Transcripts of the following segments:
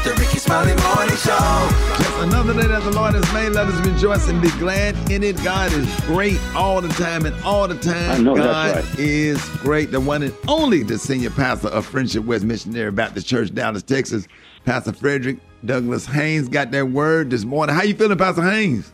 It's the Rickey Smiley Morning Show. Just another day that the Lord has made. Let us rejoice and be glad in it. God is great all the time, and all the time, I know God that's right. is great. The one and only the senior pastor of Friendship West Missionary Baptist Church, Dallas, Texas, Pastor Frederick Douglass Haynes, got that word this morning. How you feeling, Pastor Haynes?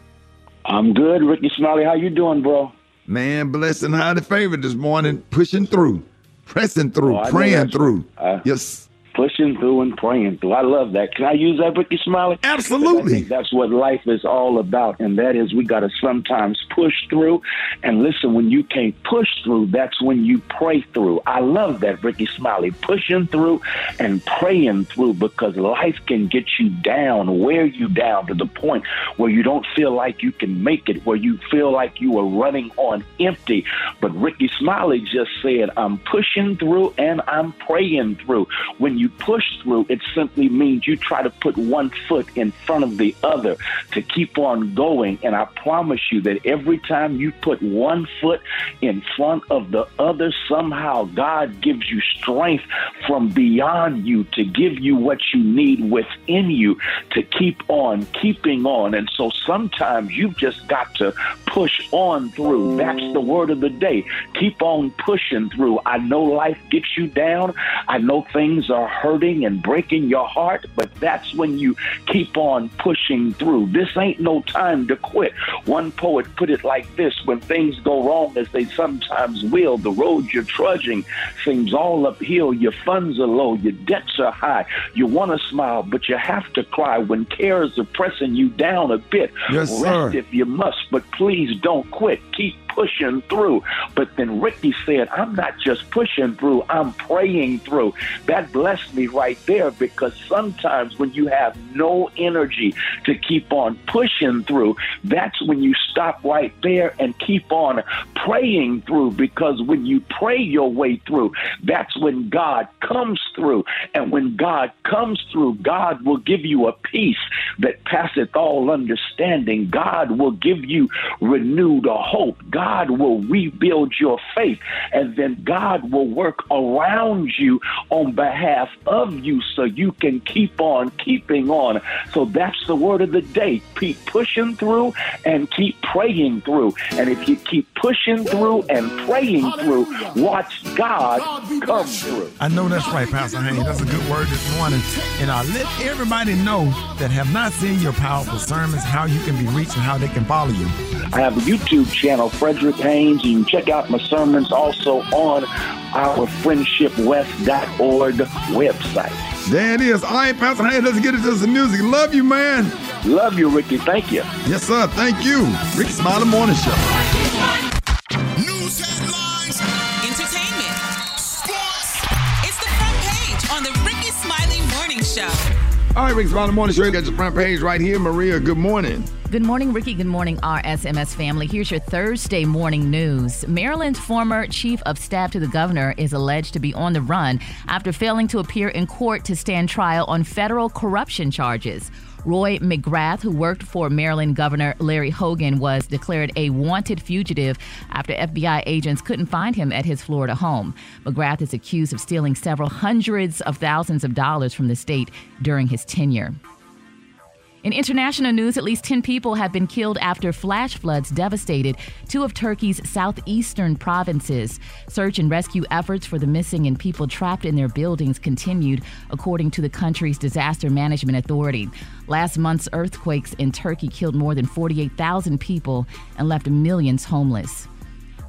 I'm good, Rickey Smiley. How you doing, bro? Man, blessed and highly favored this morning, pushing through, pressing through, Oh, praying through. Uh, yes, Pushing through and praying through. I love that. Can I use that, Rickey Smiley? Absolutely. That's what life is all about, and that is we got to sometimes push through. And listen, when you can't push through, that's when you pray through. I love that, Rickey Smiley. Pushing through and praying through because life can get you down, wear you down to the point where you don't feel like you can make it, where you feel like you are running on empty. But Rickey Smiley just said, I'm pushing through and I'm praying through. When you push through, it simply means you try to put one foot in front of the other to keep on going. And I promise you that every time you put one foot in front of the other, somehow God gives you strength from beyond you to give you what you need within you to keep on keeping on. And so sometimes you've just got to push on through. That's the word of the day. Keep on pushing through. I know life gets you down. I know things are hurting and breaking your heart, but that's when you keep on pushing through. This ain't no time to quit. One poet put it like this when things go wrong, as they sometimes will, the road you're trudging seems all uphill. Your funds are low, your debts are high. You want to smile, but you have to cry when cares are pressing you down a bit. Yes, Rest sir. if you must, but please don't quit. Keep pushing through. But then Rickey said, I'm not just pushing through, I'm praying through. That blessed me right there because sometimes when you have no energy to keep on pushing through, that's when you stop right there and keep on praying through because when you pray your way through, that's when God comes through. And when God comes through, God will give you a peace that passeth all understanding. God will give you renewed hope. God will rebuild your faith. And then God will work around you on behalf of you so you can keep on keeping on. So that's the word of the day. Keep pushing through and keep praying through. And if you keep pushing through and praying through, watch God come through. I know that's right, Pastor Haynes. That's a good word this morning. And I let everybody know that have not seen your powerful sermons how you can be reached and how they can follow you. I have a YouTube channel, Frederick Haynes. You can check out my sermons also on our friendshipwest.org website. There it is. All right, Pastor Haynes, let's get into some music. Love you, man. Love you, Rickey. Thank you. Yes, sir. Thank you. Rickey Smiley Morning Show. News All right, Rickey Smiley Morning Show. Got your front page right here. Maria, good morning. Good morning, Rickey. Good morning, RSMS family. Here's your Thursday morning news. Maryland's former chief of staff to the governor is alleged to be on the run after failing to appear in court to stand trial on federal corruption charges. Roy McGrath, who worked for Maryland Governor Larry Hogan, was declared a wanted fugitive after FBI agents couldn't find him at his Florida home. McGrath is accused of stealing several hundreds of thousands of dollars from the state during his tenure. In international news, at least 10 people have been killed after flash floods devastated two of Turkey's southeastern provinces. Search and rescue efforts for the missing and people trapped in their buildings continued, according to the country's disaster management authority. Last month's earthquakes in Turkey killed more than 48,000 people and left millions homeless.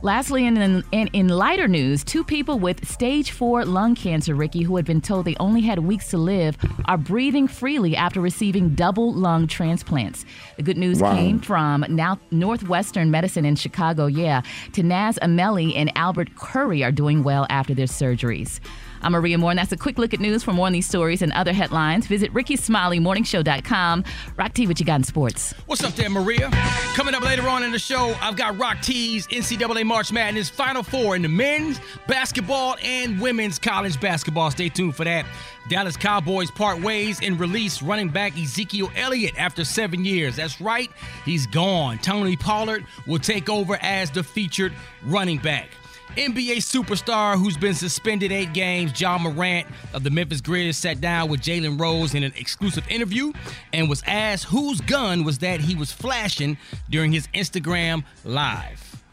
Lastly, in, in, in lighter news, two people with stage four lung cancer, Rickey, who had been told they only had weeks to live, are breathing freely after receiving double lung transplants. The good news Wow. came from now Northwestern Medicine in Chicago. Yeah, Tanaz Ameli and Albert Curry are doing well after their surgeries. I'm Maria Moore, and that's a quick look at news. For more on these stories and other headlines, visit RickeySmileyMorningShow.com. Rock T, what you got in sports? What's up there, Maria? Coming up later on in the show, I've got Rock T's NCAA March Madness Final Four in the men's basketball and women's college basketball. Stay tuned for that. Dallas Cowboys part ways and release running back Ezekiel Elliott after seven years. That's right, he's gone. Tony Pollard will take over as the featured running back. NBA superstar who's been suspended eight games, Ja Morant of the Memphis Grizz, sat down with Jalen Rose in an exclusive interview and was asked whose gun was that he was flashing during his Instagram live.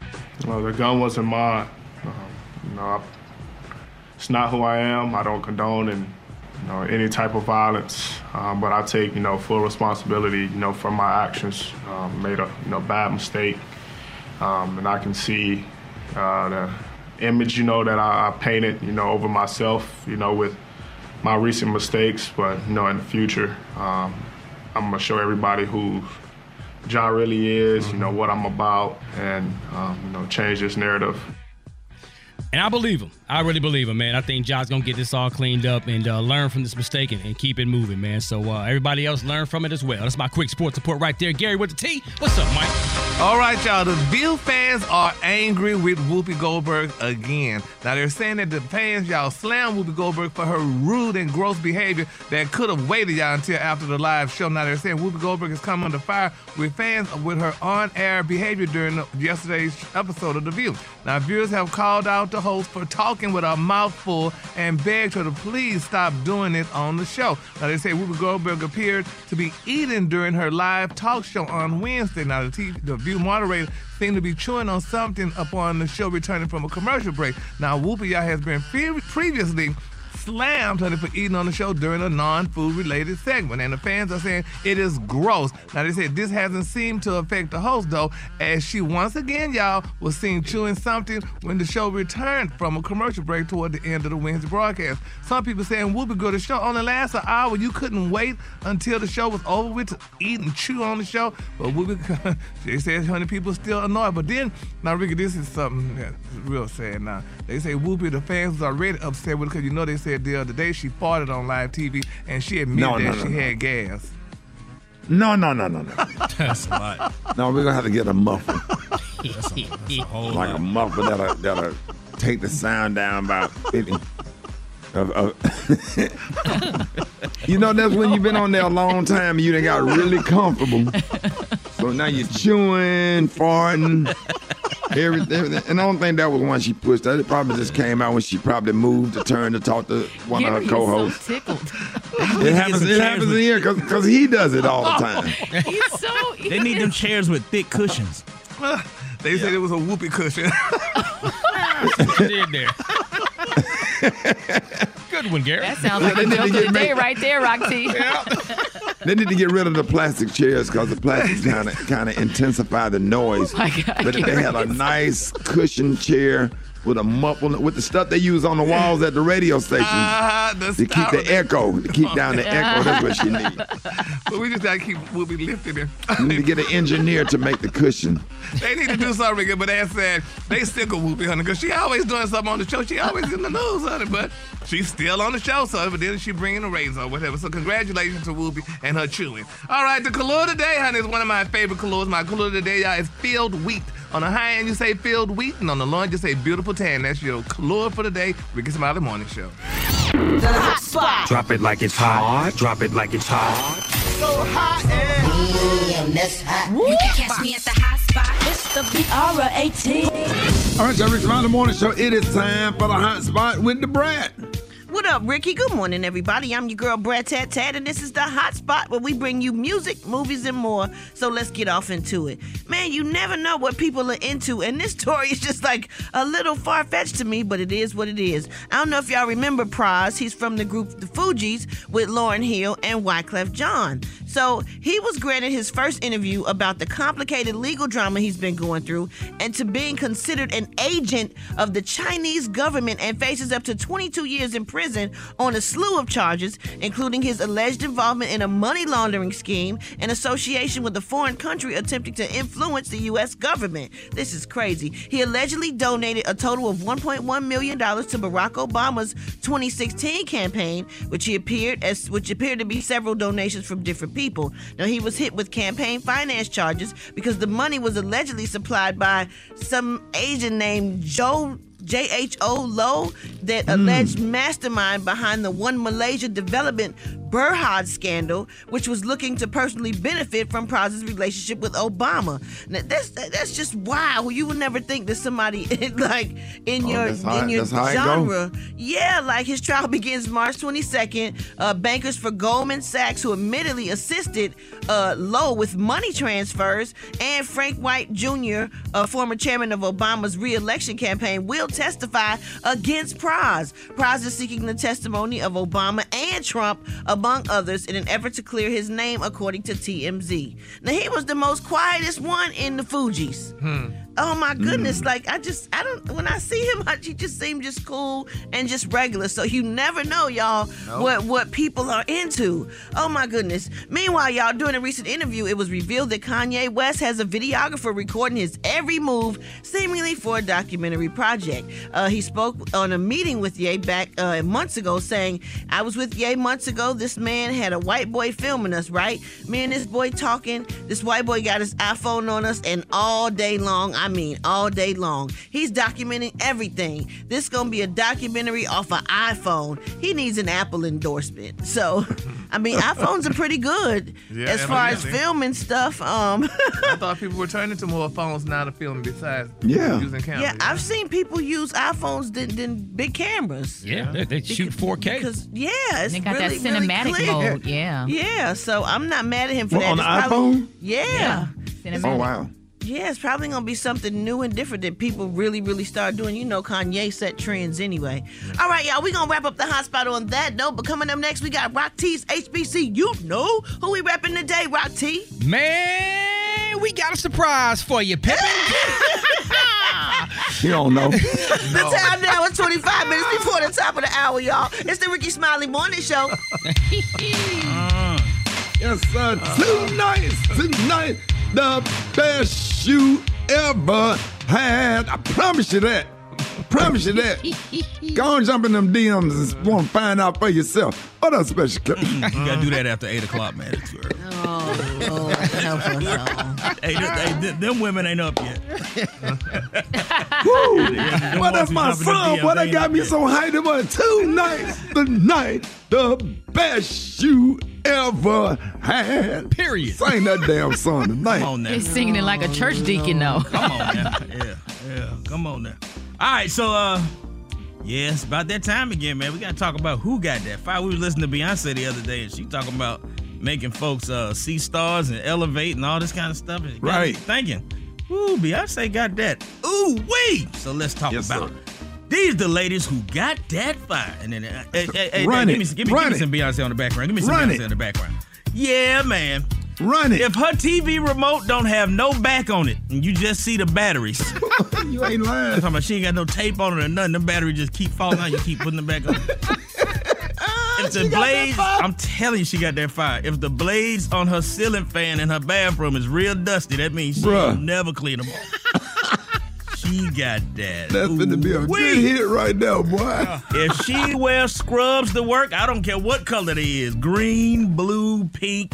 Well, the gun wasn't mine. Um, I, it's not who I am. I don't condone and you know, any type of violence, um, but I take you know full responsibility you know for my actions. Um, made a you know bad mistake, um, and I can see uh, the image you know that I, I, painted you know over myself you know with my recent mistakes. But you know in the future, um, I'm gonna show everybody who Ja really is, you know what I'm about, and um, you know change this narrative. And I believe him. I really believe him, man. I think Ja's gonna get this all cleaned up and uh, learn from this mistake and, and, keep it moving, man. So uh, everybody else learn from it as well. That's my quick sports report right there. Gary with the T. What's up, Mike? All right, y'all. The View fans are angry with Whoopi Goldberg again. Now they're saying that the fans y'all slammed Whoopi Goldberg for her rude and gross behavior that could have waited y'all until after the live show. Now they're saying Whoopi Goldberg has come under fire with fans with her on-air behavior during the, yesterday's episode of The View. Now viewers have called out the host for talking with a mouthful and begged her to please stop doing it on the show. Now, they say Whoopi Goldberg appeared to be eating during her live talk show on Wednesday. Now, the, TV, the View moderator seemed to be chewing on something upon the show returning from a commercial break. Now, Whoopi has been previously slammed Honey for eating on the show during a non-food related segment. And the fans are saying it is gross. Now they said this hasn't seemed to affect the host though, as she once again, y'all, was seen chewing something when the show returned from a commercial break toward the end of the Wednesday broadcast. Some people saying Whoopi go the show only lasts an hour. You couldn't wait until the show was over with to eat and chew on the show. But Whoopi, they said honey people still annoyed. But then now Rickey, this is something that's real sad now. They say Whoopi, the fans was already upset with her because you know they said said the other day she farted on live TV and she admitted no, that no, no, she had gas. No, no, no, no, no. That's a lot. No, we're gonna have to get a muffin. that's a, that's a whole like lot. a muffin that'll, that'll take the sound down by 50. Of, of you know, that's when you've been on there a long time and you done got really comfortable. So now you're chewing, farting, everything. And I don't think that was one she pushed. That it probably just came out when she probably moved to turn to talk to one Gary of her co-hosts. So tickled. it happens. It happens in here because cause he does it all the oh, time. He's so. They need them chairs with thick cushions. they said it was a whoopee cushion. did there. Good one, Gary. That sounds like a joke of the day right there, Rock T. Yeah. They need to get rid of the plastic chairs because the plastic kind of kind of intensify the noise. Oh but if they had a nice cushion chair with a muffle with the stuff they use on the walls at the radio station uh, the to keep the echo, to keep down the echo. That's what she needs. But we just gotta keep we'll be lifting it. You need to get an engineer to make the cushion. They need to do something, but they said they stick a Whoopi, honey, because she always doing something on the show. She always in the news, honey, but she's still on the show, so but then she bringing a razor or whatever. So congratulations to Whoopi and her chewing. All right, the color today, honey, is one of my favorite colors. My color today, y'all, is filled wheat. On the high end, you say filled wheat, and on the low end, you say beautiful tan. That's your color for the day. Rickey Smiley Morning Show. The hot spot. Drop it like it's hot. Drop it like it's hot. So hot and that's hot. You can catch me at the hot spot. It's the BR18. All right, y'all, Rickey Smiley Morning Show. It is time for the hot spot with the Brat. What up, Rickey? Good morning, everybody. I'm your girl, Brat Tat Tat, and this is the hot spot where we bring you music, movies, and more. So let's get off into it. Man, you never know what people are into, and this story is just like a little far fetched to me, but it is what it is. I don't know if y'all remember Pras. He's from the group The Fugees with Lauryn Hill and Wyclef Jean. So he was granted his first interview about the complicated legal drama he's been going through and to being considered an agent of the Chinese government and faces up to 22 years in prison on a slew of charges, including his alleged involvement in a money laundering scheme and association with a foreign country attempting to influence the U.S. government. This is crazy. He allegedly donated a total of $1.1 million to Barack Obama's 2016 campaign, which he appeared as which appeared to be several donations from different people. Now he was hit with campaign finance charges because the money was allegedly supplied by some Asian named Jho J.H.O. Low, that hmm. alleged mastermind behind the One Malaysia Development Berhad scandal, which was looking to personally benefit from Pras's relationship with Obama. Now, that's that's just wow. You would never think that somebody like in Oh, your how- in your that's how it go. genre. Yeah, like his trial begins March 22nd. Uh, bankers for Goldman Sachs, who admittedly assisted uh, Low with money transfers, and Frank White Jr., uh, former chairman of Obama's re-election campaign, will testify against Pras. Pras is seeking the testimony of Obama and Trump, among others, in an effort to clear his name, according to TMZ. Now he was the most quietest one in the Fugees. Hmm. Oh my goodness! Mm. Like I just, I don't. When I see him, I, he just seems just cool and just regular. So you never know, y'all, Nope. what what people are into. Oh my goodness! Meanwhile, y'all, during a recent interview, it was revealed that Kanye West has a videographer recording his every move, seemingly for a documentary project. Uh, he spoke on a meeting with Ye back uh, months ago, saying, "I was with Ye months ago. This man had a white boy filming us, right? Me and this boy talking. This white boy got his iPhone on us, and all day long, I mean, all day long, he's documenting everything. This gonna be a documentary off an iPhone. He needs an Apple endorsement. So, I mean, iPhones are pretty good Yeah, as far as filming stuff. Um, I thought people were turning to more phones now to film besides Yeah. using cameras. yeah, I've seen people use iPhones than, than big cameras. Yeah, they, they shoot 4K. Because yeah, it's They got that really, really cinematic clear. mode, yeah. Yeah, so I'm not mad at him for What, that. on the It's probably- iPhone? Yeah. Oh wow. Yeah, it's probably gonna be something new and different that people really, really start doing. You know, Kanye set trends anyway. All right, y'all, we gonna wrap up the hot spot on that note. But coming up next, we got Rock T's HBC. You know who we repping today, Rock T? Man, we got a surprise for you, Pippin. You don't know. The time now is 25 minutes before the top of the hour, y'all. It's the Rickey Smiley Morning Show. Uh, yes, sir. Uh, tonight, tonight, the best you ever had. I promise you that. I promise you that. Go and jump in them DMs and want to find out for yourself. What else special clip? You gotta do that after eight o'clock, man. It's too early. Oh, Lord, help us all. Hey, th- hey, th- them women ain't up yet. Woo! Well, that's my jump son. DMs, Boy, they that got up me yet. so hyped about tonight, the night, the best you ever had. Period. Sing that damn song tonight. Come on now. He's singing it like a church deacon, though. Come on now. Yeah, yeah. Come on now. All right, so uh yeah, it's about that time again, man. We gotta talk about who got that fire. We were listening to Beyonce the other day, and she talking about making folks uh see stars and elevate and all this kind of stuff. And it got me Right. Thinking, ooh, Beyonce got that. Ooh, wee. So let's talk Yes, about sir. These the ladies who got that fire. And then, uh, hey, hey, hey, Run give it. me, give me, Run give me it. some Beyonce on the background. Give me some Run Beyonce it. in the background. Yeah, man. Run it. If her TV remote don't have no back on it, and you just see the batteries, you ain't I'm lying. talking about she ain't got no tape on it or nothing. The battery just keep falling out. You keep putting them back on. if the blades, I'm telling you, she got that fire. If the blades on her ceiling fan in her bathroom is real dusty, that means she Bruh. ain't never clean them off. she got that. That's going to be a good hit right now, boy. If she wears scrubs to work, I don't care what color it is green, blue, pink.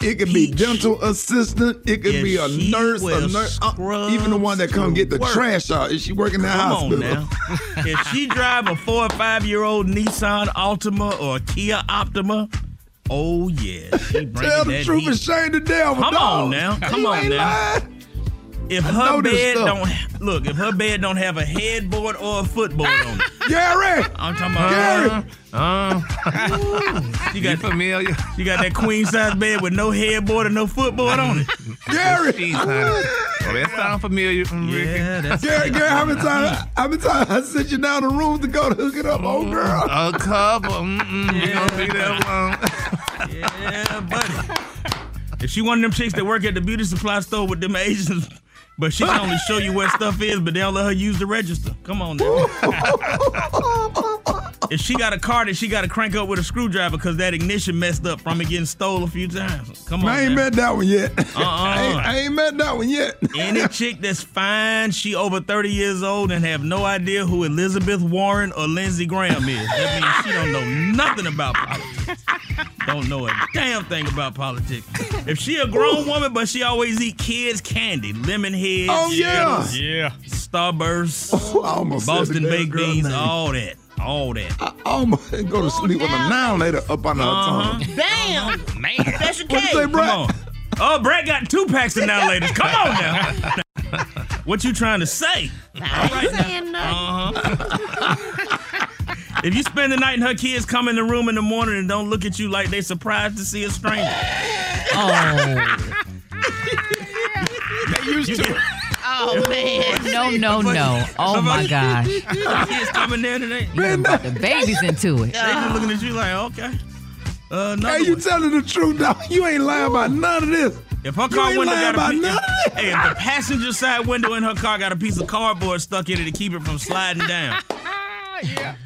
It could be dental assistant. It could If be a nurse, a nurse, uh, even the one that come get the work. trash out. Is she working in the Come hospital? if she drive a four or five year old Nissan Altima or Kia Optima, oh yeah, she bringing Tell the truth heat. and shame the devil. Come dog. on now. Come on now. lying. If I her bed don't look, if her bed don't have a headboard or a footboard on it, Gary, I'm talking about. Gary. Uh, uh, you You got familiar? you got that queen size bed with no headboard and no footboard on it. Gary, Jeez, honey. Well, that sound familiar, mm, Yeah, that's Gary, Gary. How many times? How many times I sent you down the room to go to hook it up, old girl? A couple. Mm-mm, we gonna be there long. yeah, buddy. If she one of them chicks that work at the beauty supply store with them Asians, but she can only show you where stuff is, but they don't let her use the register. Come on now. if she got a car that she got to crank up with a screwdriver because that ignition messed up from it getting stole a few times. Come on. I ain't now. met that one yet. Uh-uh. I, ain't, I ain't met that one yet. Any chick that's fine, she over 30 years old and have no idea who Elizabeth Warren or Lindsey Graham is. That means she don't know nothing about politics. Don't know a damn thing about politics. If she a grown woman, but she always eat kids' candy, lemon heads, Oh, yeah. Skittles, Yeah. Starburst, I almost said Boston baked girl beans, name. all that. All that. I almost go to sleep with a Now and Later up on her Uh-huh. tongue. Bam! Man. Special What you K. say, Come Brett? on. Oh, Brett got two packs of now ladies. Come on now. what you trying to say? I ain't saying nothing. Uh-huh. if you spend the night and her kids come in the room in the morning and don't look at you like they surprised to see a stranger. Oh, They used to. Oh, man. no, no, no. Oh, my gosh. The kids coming there today. You done brought the babies into it. They just looking at you like, okay. Uh, no. Hey, you telling the truth, dog. You ain't lying about none of this. If her You car ain't window lying got a about piece, none of if, hey, if the passenger side window in her car got a piece of cardboard stuck in it to keep it from sliding down. Now,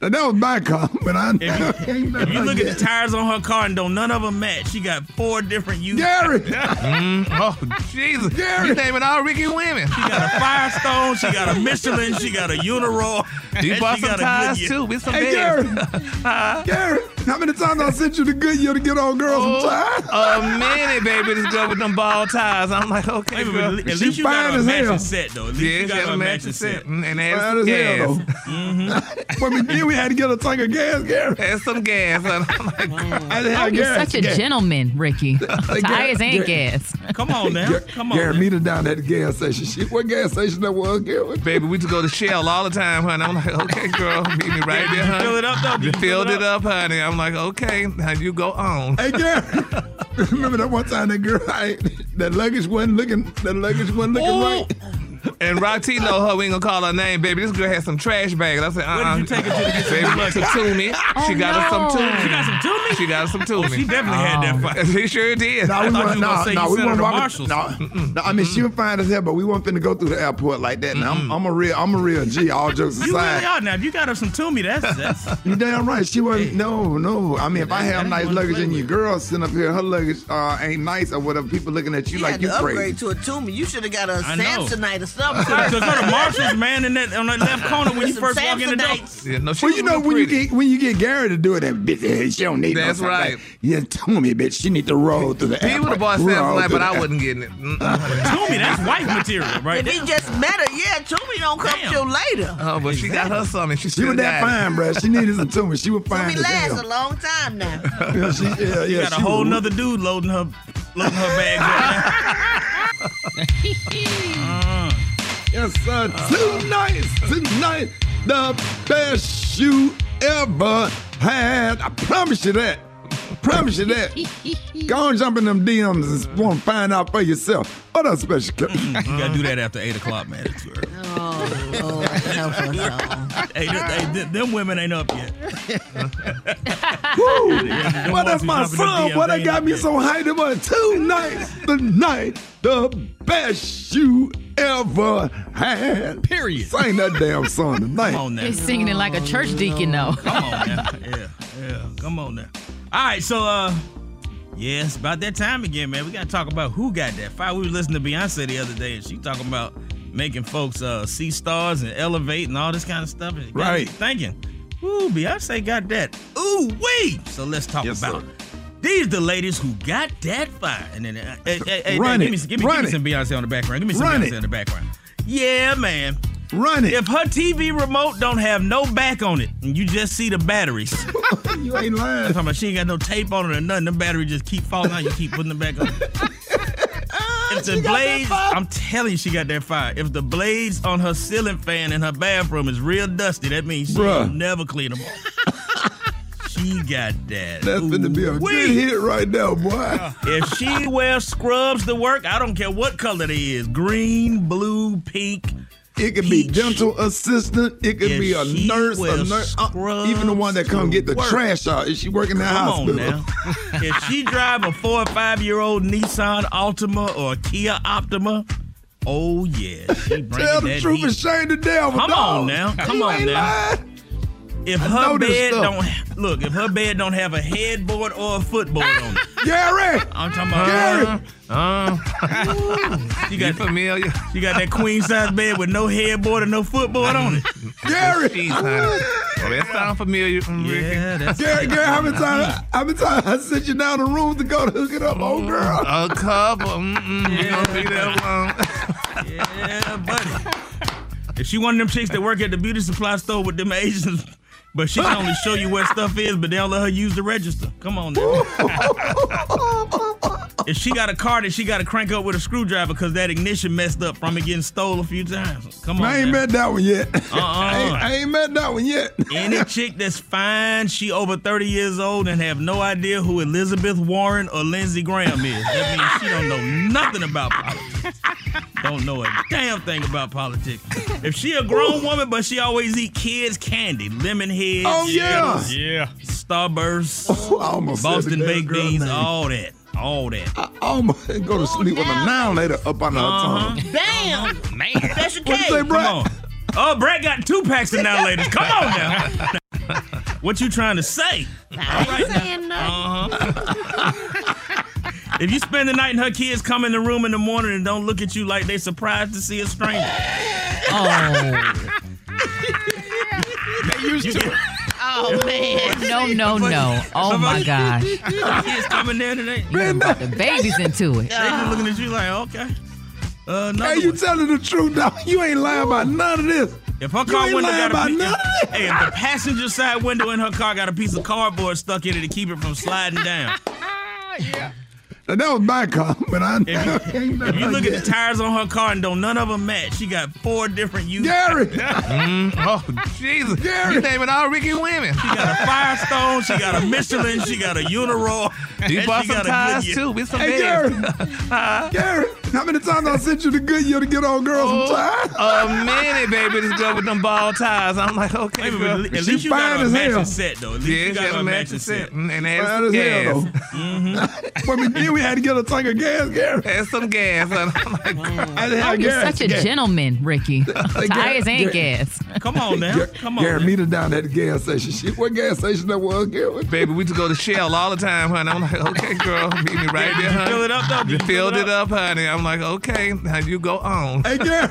that was my car, but I ain't If you look at the tires on her car and don't none of them match, she got four different used. Gary, Mm, oh, Jesus. Gary. You naming all Rickey women. She got a Firestone, she got a Michelin, she got a Uniroyal. You bought some got a ties Goodyear. too with some hey, beds. Gary, Gary, how many times I sent you to Goodyear to get on girls Oh, some time? a minute, baby, this girl with them ball ties. I'm like, okay, Hey, but girl. at least She you got a matching hell. set though. At least Yeah, you got a a matching matching set set. and Fine had as some hell, gas. though. Mm-hmm. But we did, we had to get a tank of gas, Gary. Had some gas. I'm like, I didn't Oh, you're gas. such a gas. gentleman, Rickey. Tires and gas. Come on now. Come on. Gary, meet her down at the gas station. She, what gas station that was, Gary? baby, we just go to Shell all the time, honey. I'm like, okay, girl, meet me right there, honey. fill it up though? You you filled it up, honey. I'm like, okay, now you go on. Hey, girl. remember that one time that girl, I, that luggage wasn't looking, that luggage wasn't looking Oh. right? And Rock T know her. We ain't gonna call her name, baby. This girl had some trash bags. I said, uh, Where uh did you take her to to get some Baby, luggage? to Tumi. she got her some no. Tumi. She got some Tumi? She got her some Oh, Tumi. she definitely had that fight. She sure did. No, I we weren't. gonna No, no, we sent weren't to walking. Marshalls. No, no, I mean she was fine as hell, but we weren't finna go through the airport like that. Now I'm, I'm a real, I'm a real G. All jokes aside. You aside, really are now. If you got her some Tumi, that's that's. You damn right. She wasn't. No, no. I mean, if I have nice luggage and your with. girl sitting up here, her luggage uh, ain't nice or whatever. People looking at you You like you to upgrade crazy. to a Tumi. You should have got a I know. Samsonite or something. Because go to Marshalls, man, in that on that left corner when you Some first walk in the door. Yeah, no, she Well, you know real when you get when you get Gary to do it, that bitch, she don't need no That's something right. Like, yeah, tell bitch, she need to roll through the He airport. would have bought Roll Samsonite, through but I air- wasn't getting it. Tumi, that's wife material, right? If he just met her, yeah, Tumi don't come Damn. till later. Oh, but she got her something. She, She was that fine, bruh. She needed some Tumi. She was fine Tumi as lasts a long time now. Yeah, she, yeah, You yeah, got a whole was- nother dude loading her loading her bags up. Yes, sir. Tonight, tonight, the best you ever had. I promise you that. Promise you that. Go on, jump in them DMs and want to find out for yourself. What up, special clip? Mm-hmm. you gotta do that after eight o'clock, man. It's early. Oh, Lord, help us all. Hey, th- hey, th- them women ain't up yet. Woo! Them Well, that's my son? in the song. DM, Boy, they that got up me yet. so hyped about tonight, the night, the best you ever had. Period. Sing that damn song tonight. Come on now. He's singing it like a church deacon, though. Come on now. Yeah, yeah. Come on now. All right, so uh yeah, it's about that time again, man. We gotta talk about who got that fire. We were listening to Beyonce the other day and she talking about making folks uh see stars and elevate and all this kind of stuff. And it got me Right. Thinking, ooh, Beyonce got that. Ooh, wee. So let's talk Yes, about sir. These the ladies who got that fire. And then uh, hey, hey, hey, Run give it. me, give me, Run give me some Beyonce on the background. Give me some Run Beyonce it. on the background. Yeah, man. Run it. If her TV remote don't have no back on it and you just see the batteries, you ain't I'm lying. talking about she ain't got no tape on it or nothing. The battery just keep falling out. You keep putting them back on. if the blades, I'm telling you, she got that fire. If the blades on her ceiling fan in her bathroom is real dusty, that means she'll never clean them off. she got that. That's gonna be a good hit right now, boy. If she wears scrubs to work, I don't care what color they is green, blue, pink, It could be dental assistant. It could If be a nurse, a nurse, uh, even the one that come get the work. trash out. Is she working in the Come hospital? on now. if she drive a four or five year old Nissan Altima or a Kia Optima, oh yeah, she bringing Tell the that truth heat. and shame the devil. Come dog. on now, come You on now. lying. If I her bed don't look, if her bed don't have a headboard or a footboard on it, Gary, I'm talking about. Gary. Uh, She got familiar. She got that queen size bed with no headboard and no footboard on it. Gary. Jeez, honey. Oh, that sound familiar. mm, Rickey. Yeah, that's Gary, Gary, how many times? How many times I sent you down the room to go to hook it up, oh girl? A couple. Mm-mm, you don't be that long. Yeah, buddy. If she one of them chicks that work at the beauty supply store with them Asians, but she can only show you where stuff is, but they don't let her use the register. Come on now. if she got a car that she got to crank up with a screwdriver because that ignition messed up from it getting stole a few times. Come on. I ain't now. met that one yet. Uh-uh. I, ain't, I ain't met that one yet. Any chick that's fine, she over 30 years old and have no idea who Elizabeth Warren or Lindsey Graham is. That means she don't know nothing about politics. Don't know a damn thing about politics. If she a grown woman, but she always eat kids' candy, lemon heads, Oh, yeah. Skittles, Yeah. Starburst, I almost said Boston baked beans, name. all that. All that. I almost go to sleep with a Now and Later up on her Uh-huh. tongue. Damn. Man. Special What you say, Come Brett? on. Oh, Brat got two packs of now ladies. Come on now. what you trying to say? I ain't saying nothing. Uh-huh. if you spend the night and her kids come in the room in the morning and don't look at you like they surprised to see a stranger. Oh, They used to. Oh man. no, no, no. Oh my gosh. Her kids come in there today. You brought the babies into it. They just looking at you like, okay. Uh, Hey, you one. telling the truth, dog. You ain't lying about none of this. If her You car ain't window lying got a about piece, none of if, hey, if the passenger side window in her car got a piece of cardboard stuck in it to keep it from sliding down. Now, that was my car, but I If you, if you look at the tires on her car and don't none of them match, she got four different used. Gary, Mm, oh, Jesus. Gary. You naming all Rickey women. She got a Firestone, she got a Michelin, she got a Uniroyal. You and bought some got a ties too. With some hey, beds. Gary, Gary, how many times I sent you to Goodyear to get on girls Oh, some time? a minute, baby, this girl with them ball ties. I'm like, okay, Wait a girl. minute, at She least you got a matching hell. set though. At least Yeah, you she got a a matching matching set set. mm, and Fine had as gas. hell, though. But we then we had to get a tank of gas, Gary. Had some gas. And I'm like, I didn't Oh, have you're gas. such a Gary. gentleman, Rickey. Tires and Gary. gas. Come on now. Come on. Gary, now. meet her down at the gas station. She, what gas station that was, Gary? baby, we used to go to Shell all the time, honey. I'm like, okay, girl, meet me right there, honey. Fill it up though. Did You you filled it up, honey. I'm like, okay, now you go on. Hey, Gary.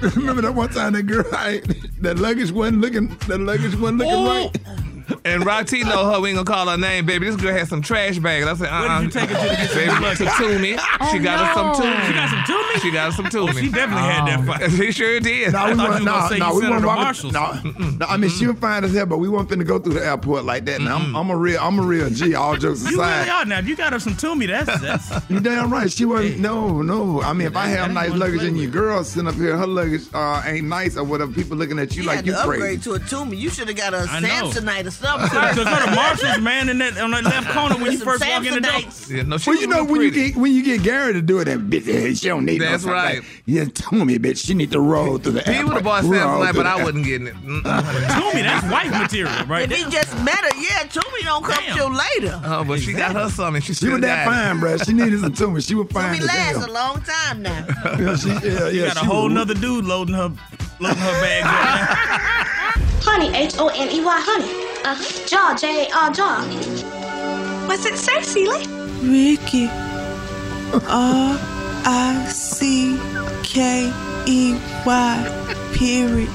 Remember that one time that girl, I, that luggage wasn't looking, that luggage wasn't looking Oh. right. And Rock T know her. We ain't gonna call her name, baby. This girl had some trash bags. I said, uh, Where did you take her to to get some Baby, luggage? to Tumi. she got her some no. Tumi. She got some Tumi? She got her some Oh, Tumi. she definitely had that fight. She sure did. No, I we thought weren't. you were gonna No, say no, you we sent her weren't to walking. Marshalls. No, no, I mean she was fine as hell, but we weren't finna go through the airport like that. Now I'm, I'm a real, I'm a real G. All jokes aside You really aside, are now. If you got her some Tumi, that's that's. you damn right. She wasn't. No, no. I mean, if I have ain't nice one to luggage play and your with. girl sitting up here, her luggage uh, ain't nice or whatever. People looking at you You like had you to upgrade crazy. to a Tumi. You should have got a I know. Samsonite or something. Because her the Marshalls man in that on that left corner when you first walk in the door. Yeah, no, she Well, you know real when you get when you get Gary to do it, that bitch, eh, she don't need That's no right. Yeah, tell me, bitch, she need to roll through the He would have bought airport. Roll Samsonite, but I wasn't getting it. Tumi, that's wife material, right? If he just met her, yeah, Tumi don't come Damn. till later. Oh, but she got her something. She She still was that fine, bruh. She needed some Tumi. She was fine Tumi as lasts a long time now. Yeah, she, yeah, yeah, got a whole was- nother dude loading her loading her bags right Honey, H O N E Y, honey. Uh huh. Jaw, J A R, jaw. What's it say, Celie? Rickey. R I C K E Y. Period.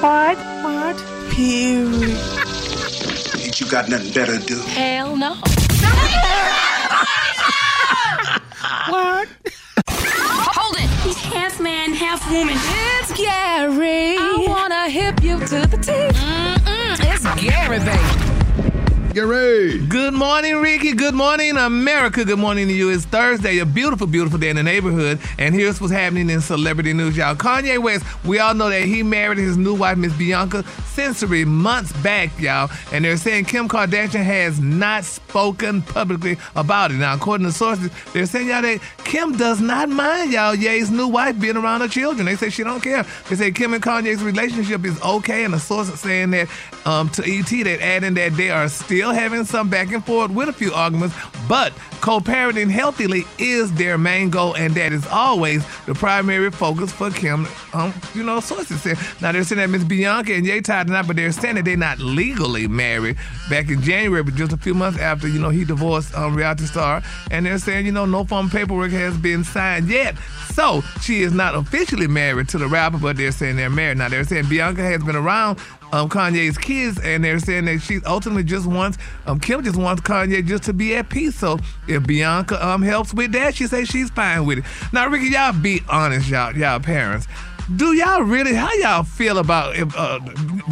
What? What? Period. Ain't you got nothing better to do? Hell no. What? Hold it. He's half man, half woman. It's Gary. I wanna hip you to the T. Mm-mm, it's Gary, Good morning, Rickey. Good morning, America. Good morning to you. It's Thursday, a beautiful, beautiful day in the neighborhood. And here's what's happening in celebrity news, y'all. Kanye West, we all know that he married his new wife, Miss Bianca Censori, months back, y'all. And they're saying Kim Kardashian has not spoken publicly about it. Now, according to sources, they're saying, y'all, that Kim does not mind, y'all, Ye's new wife being around her children. They say she don't care. They say Kim and Kanye's relationship is okay. And the source is saying that um, to ET, that adding that they are still having some back and forth with a few arguments, but co-parenting healthily is their main goal, and that is always the primary focus for Kim. Um, you know, sources say. Now they're saying that Miss Bianca and Ye tied not, but they're saying that they're not legally married back in January, but just a few months after, you know, he divorced um, reality star, and they're saying, you know, no form paperwork has been signed yet. So she is not officially married to the rapper, but they're saying they're married. Now they're saying Bianca has been around um, Kanye's kids, and they're saying that she ultimately just wants um, Kim just wants Kanye just to be at peace. So if Bianca um helps with that, she says she's fine with it. Now, Rickey, y'all be honest, y'all, y'all parents. Do y'all really? How y'all feel about if uh,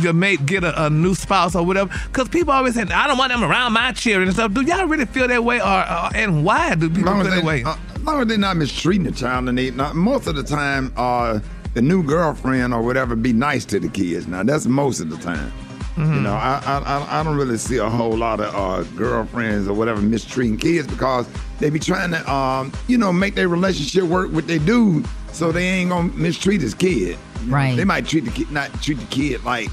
your mate get a, a new spouse or whatever? Because people always say, "I don't want them around my children and stuff." Do y'all really feel that way, or, or and why do people long feel as that they, way? uh, as long as they're not mistreating the child, and they not, most of the time, uh, the new girlfriend or whatever be nice to the kids. Now that's most of the time. You Mm-hmm. know, I, I I- I don't really see a whole lot of uh, girlfriends or whatever mistreating kids because they be trying to um you know make their relationship work with their dude, so they ain't gonna mistreat his kid. Right. They might treat the kid not treat the kid like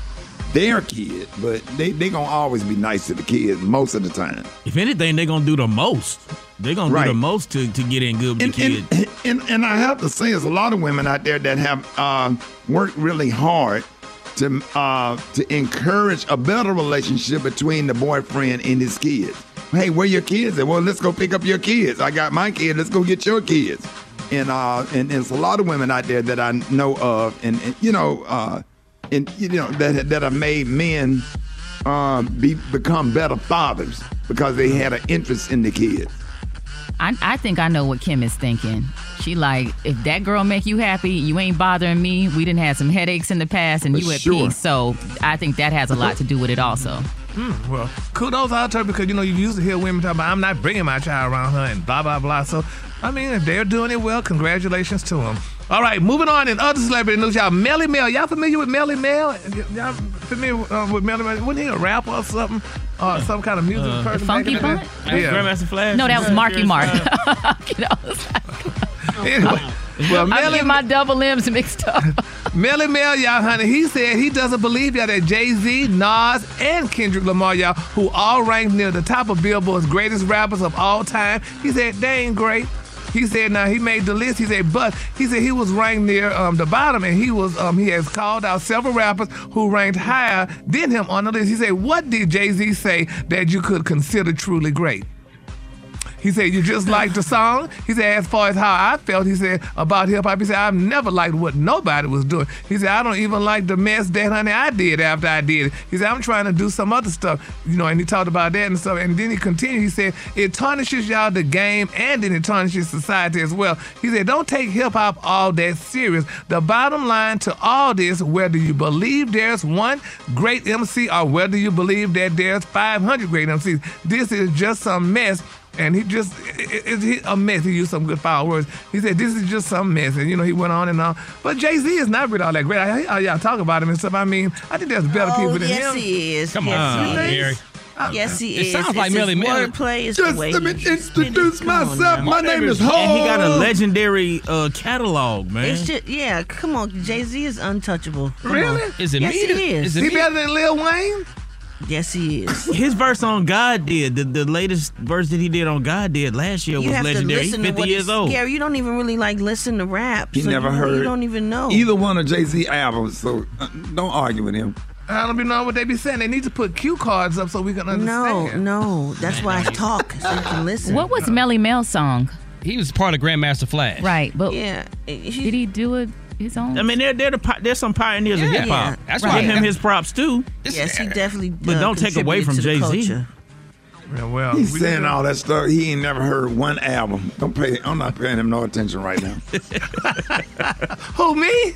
their kid, but they they gonna always be nice to the kids most of the time. If anything, they're gonna do the most. They're gonna Right. do the most to, to get in good with the and, kid. and, and and I have to say, there's a lot of women out there that have uh, worked really hard to uh, to encourage a better relationship between the boyfriend and his kids. Hey, where your kids at? Well, let's go pick up your kids. I got my kid. Let's go get your kids. And uh, and, and there's a lot of women out there that I know of, and, and you know, uh, and you know that that have made men uh, be become better fathers because they had an interest in the kids. I, I think I know what Kim is thinking. She like, if that girl make you happy, you ain't bothering me. We didn't have some headaches in the past, and For you at sure. peace. So I think that has a lot to do with it also. Hmm, well, kudos out to her because you know you used to hear women talk about I'm not bringing my child around her and blah blah blah. So I mean, if they're doing it well, congratulations to them. All right, moving on in other celebrity news, y'all. Melle Mel, y'all familiar with Melle Mel? Y'all familiar uh, with Melle Mel? Wasn't he a rapper or something? Or some kind of music Uh, person? Funky in the day? Bunch? Yeah. Grandmaster Flash. No, that was Marky Mark. anyway, well, I get my double limbs mixed up. Melle Mel, y'all, honey, he said he doesn't believe y'all that Jay Z, Nas, and Kendrick Lamar, y'all, who all ranked near the top of Billboard's greatest rappers of all time, he said they ain't great. He said now he made the list. He said, but he said he was ranked near um, the bottom, and he was um, he has called out several rappers who ranked higher than him on the list. He said, what did Jay Z say that you could consider truly great? He said, You just like the song? He said, As far as how I felt, he said, about hip hop, he said, I've never liked what nobody was doing. He said, I don't even like the mess that, honey, I did after I did it. He said, I'm trying to do some other stuff, you know, and he talked about that and stuff. And then he continued, he said, It tarnishes y'all the game and then it tarnishes society as well. He said, Don't take hip hop all that serious. The bottom line to all this, whether you believe there's one great MC or whether you believe that there's 500 great MCs, this is just some mess. And he just, it, it, it- a mess. He used some good foul words. He said, this is just some mess. And, you know, he went on and on. But Jay-Z is not really all that great. I hate how y'all talk about him and stuff. I mean, I think there's better people Oh, than yes, him. he is. Come Yes, on, he is. Gary. Yes, he It is. It sounds It's like his Melly Wordplay is Just the way let me introduce myself. My name is Ho. And he got a legendary uh, catalog, man. It's just yeah. Come on, Jay Z is untouchable. Come Really? on. Is it yes, me? he is. Is He me? better than Lil Wayne? Yes, he is. His verse on God did the, the latest verse that he did on God did last year You was have legendary. to He's listen to 50 what years old. Gary, you don't even really like listen to rap. He so never you, heard You don't even know. either one of Jay Z albums, so uh, don't argue with him. I don't even know what they be saying. They need to put cue cards up so we can understand. no. No, that's why I talk so you can listen. What was Melle Mel's song? He was part of Grandmaster Flash. Right, but yeah, did he do it his own? I mean, they're, they're the, pi- there's some pioneers of hip hop. Yeah, that's Give right. him his props too. Yes, he definitely. But uh, don't take away from Jay contributed to the Z. culture. Yeah, well, He's we- saying all that stuff. He ain't never heard one album. Don't pay. I'm not paying him no attention right now. Who me?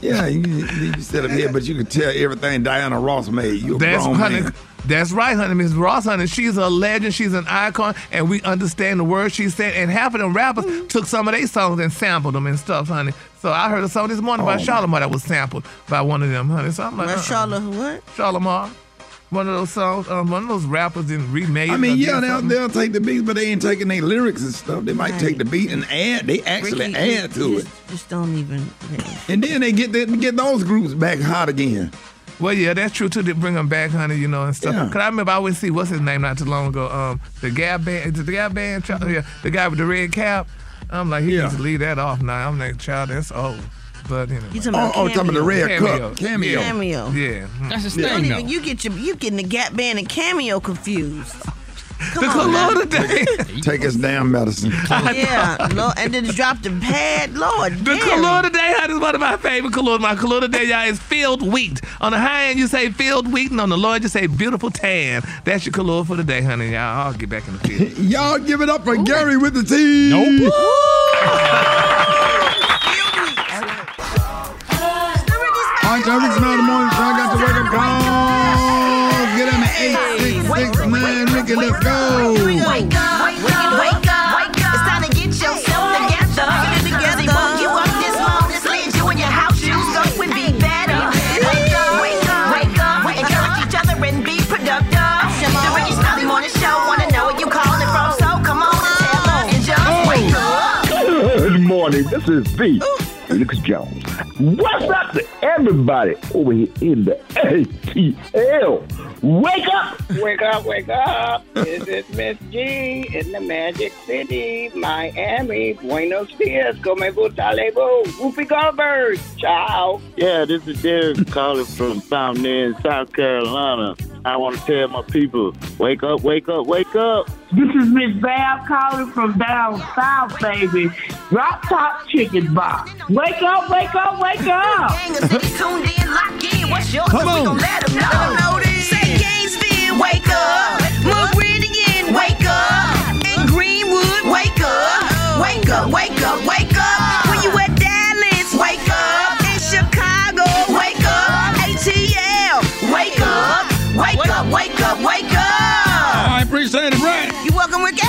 yeah, you, you sit up here, but you can tell everything Diana Ross made. You a That's grown honey. man. That's right, honey. Miss Ross, honey, she's a legend. She's an icon, and we understand the words she said. And half of them rappers took some of their songs and sampled them and stuff, honey. So I heard a song this morning by Oh, Charlamagne that was sampled by one of them, honey. So I'm like, By uh-uh. Charla what? Charlamagne. One of those songs, um, one of those rappers and remade. I mean, yeah, they'll, they'll take the beats, but they ain't taking their lyrics and stuff. They might take the beat and add. They actually Rickey, add to you it, Just, just don't even. and then they get the, get those groups back hot again. Well, yeah, that's true too. They bring them back, honey, you know, and stuff. Yeah. Cause I remember I always see what's his name not too long ago. Um, the Gap band, the Gap band, child? yeah, the guy with the red cap. I'm like, he Yeah. needs to leave that off now. I'm like, child, that's old. But you know, You talking about Oh, oh, talking about the red Cameo. cup cameo. Cameo. yeah. That's his Don't thing, though. even, you get your you getting the Gap Band and Cameo confused. Come The on, color now. of the day. Take his damn medicine. yeah, Lord, and then drop the pad, Lord. The damn. color of the day, honey, is one of my favorite colors. My color of the day, y'all, is filled wheat. On the high end, you say filled wheat, and on the low end, you say beautiful tan. That's your color for the day, honey. Y'all, I'll get back in the field. Y'all give it up for Gary with the T. Nope. All right, y'all, Rickey Smiley Morning Show. I got your wake up 8669. Rickey, let's go. Wake up, wake up, wake up, wake up. It's time to get yourself together. Get it woke you up this morning, slid you in your house shoes, so it be better. Wake up, wake up, wake up. Encourage each other and be productive. The Rickey Smiley Morning Show. Wanna know where you calling from? So come on and tell her and just wake up. Good morning. This is V. Lucas Jones. What's up to everybody over here in the ATL? Wake up! Wake up, wake up. This is Miss G in the Magic City, Miami, Buenos Dias, Come Talebo, Whoopi Goldberg. Ciao. Yeah, this is Derek calling from Fountain Inn, South Carolina. I want to tell my people, wake up, wake up, wake up. This is Miss Val calling from down south, baby. Drop top chicken box. Wake up, wake up, wake up. tuned in, lock in. What's yours? Come We on. gon' let 'em know. Say Gainesville, wake up. Meridian, wake up. In Greenwood, wake up. Wake up, wake up, wake up. When you at Dallas, wake up. In Chicago, wake up. ATL, wake up. Wake up, wake up, wake up. I appreciate it, right? You welcome, Rickey.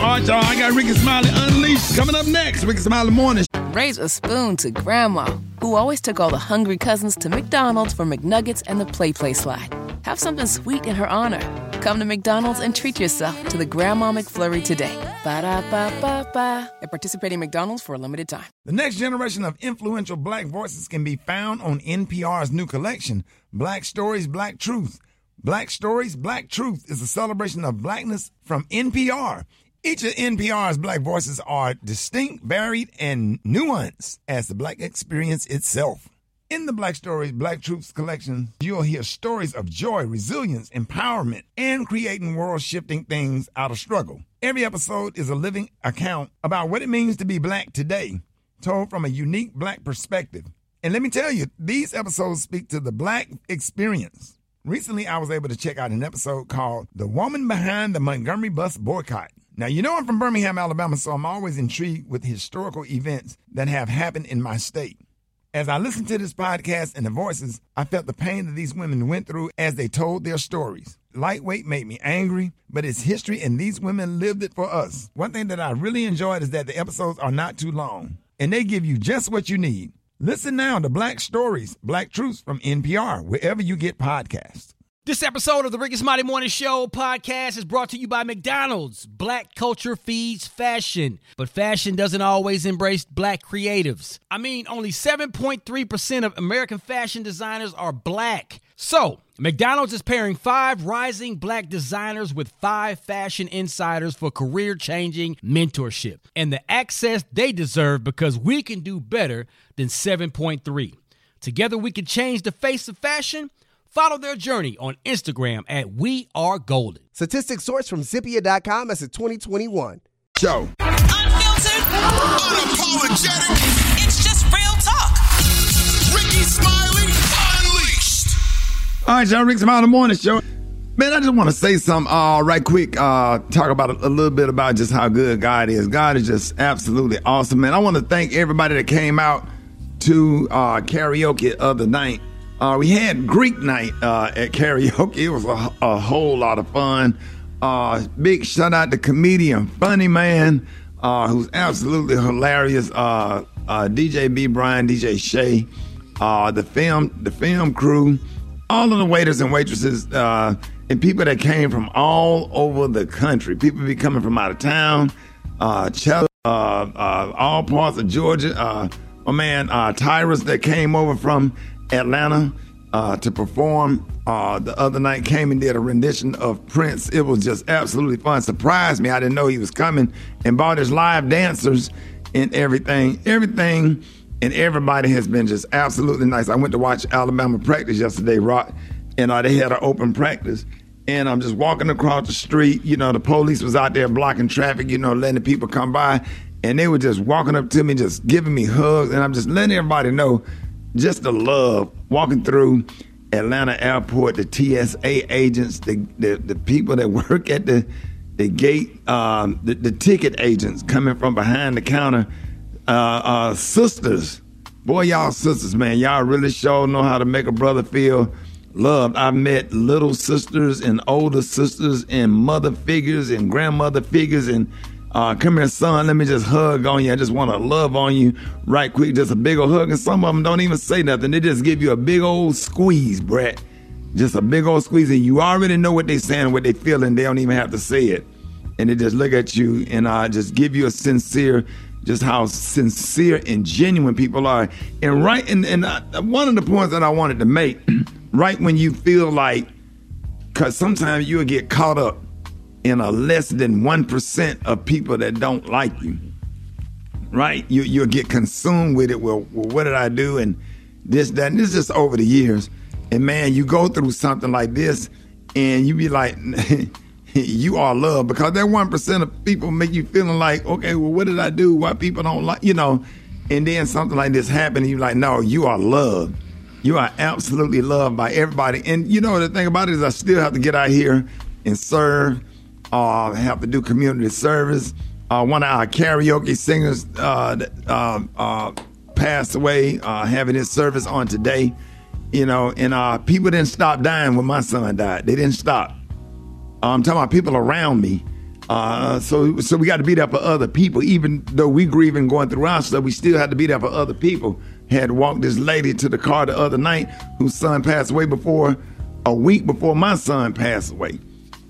All right, y'all. I got Rickey Smiley Unleashed coming up next. Rickey Smiley Morning. Raise a spoon to Grandma, who always took all the hungry cousins to McDonald's for McNuggets and the PlayPlace slide. Have something sweet in her honor. Come to McDonald's and treat yourself to the Grandma McFlurry today. Ba da ba ba ba. At participating McDonald's for a limited time. The next generation of influential black voices can be found on NPR's new collection, Black Stories, Black Truth. Black Stories, Black Truth is a celebration of blackness from NPR. Each of NPR's black voices are distinct, varied, and nuanced as the black experience itself. In the Black Stories, Black Truths collection, you'll hear stories of joy, resilience, empowerment, and creating world shifting things out of struggle. Every episode is a living account about what it means to be black today, told from a unique black perspective. And let me tell you, these episodes speak to the black experience. Recently, I was able to check out an episode called The Woman Behind the Montgomery Bus Boycott. Now, you know I'm from Birmingham, Alabama, so I'm always intrigued with historical events that have happened in my state. As I listened to this podcast and the voices, I felt the pain that these women went through as they told their stories. Lightweight made me angry, but it's history and these women lived it for us. One thing that I really enjoyed is that the episodes are not too long and they give you just what you need. Listen now to Black Stories, Black Truths from NPR, wherever you get podcasts. This episode of the Rickey Smiley Morning Show podcast is brought to you by McDonald's. Black culture feeds fashion, but fashion doesn't always embrace black creatives. I mean, only 7.3% of American fashion designers are black. So, McDonald's is pairing five rising black designers with five fashion insiders for career changing mentorship and the access they deserve because we can do better than 7.3. Together, we can change the face of fashion. Follow their journey on Instagram at We Are Golden. Statistics sourced from Zippia.com as of 2021. Show. Unfiltered, unapologetic. It's just real talk. Rickey Smiley Unleashed. All right, y'all, Rick Smiley Morning Show. Man, I just want to say something uh, right quick. Uh, talk about a, a little bit about just how good God is. God is just absolutely awesome, man. I want to thank everybody that came out to uh, karaoke the other night. Uh, we had Greek night uh, at karaoke. It was a, a whole lot of fun. Uh, big shout out to comedian Funny Man, uh, who's absolutely hilarious. Uh, uh, DJ B. Brian, DJ Shay, the film, the film crew, all of the waiters and waitresses, and people that came from all over the country. People be coming from out of town, all parts of Georgia. My man uh, Tyrus that came over from Atlanta uh, to perform uh, the other night came and did a rendition of Prince. It was just absolutely fun. Surprised me. I didn't know he was coming and brought his live dancers and everything. Everything and everybody has been just absolutely nice. I went to watch Alabama practice yesterday, Rock, and uh, they had an open practice. And I'm just walking across the street. You know, the police was out there blocking traffic, you know, letting people come by. And they were just walking up to me, just giving me hugs. And I'm just letting everybody know just the love walking through Atlanta Airport, the TSA agents, the, the, the people that work at the the gate, um, the, the ticket agents coming from behind the counter, uh, uh, sisters, boy, y'all sisters, man, y'all really sure know how to make a brother feel loved. I met little sisters and older sisters and mother figures and grandmother figures and uh, come here, son. Let me just hug on you. I just want to love on you right quick. Just a big old hug. And some of them don't even say nothing. They just give you a big old squeeze, Brat. Just a big old squeeze. And you already know what they're saying, what they're feeling. They don't even have to say it. And they just look at you and uh, just give you a sincere, just how sincere and genuine people are. And right, and, and one of the points that I wanted to make, right when you feel like, because sometimes you'll get caught up in a less than 1% of people that don't like you. Right? You, you'll get consumed with it. Well, well, what did I do? And this, that. And this is just over the years. And man, you go through something like this and you be like, you are loved because that 1% of people make you feeling like, okay, well, what did I do? Why people don't like, you know? And then something like this happened and you're like, no, you are loved. You are absolutely loved by everybody. And you know, the thing about it is I still have to get out here and serve uh, have to do community service. Uh, one of our karaoke singers uh, uh, uh, passed away, having his service on today. You know, and people didn't stop dying when my son died. They didn't stop. I'm talking about people around me. So, so we got to be there for other people. Even though we grieving going through our stuff, we still had to be there for other people. Had walked this lady to the car the other night, whose son passed away before a week before my son passed away.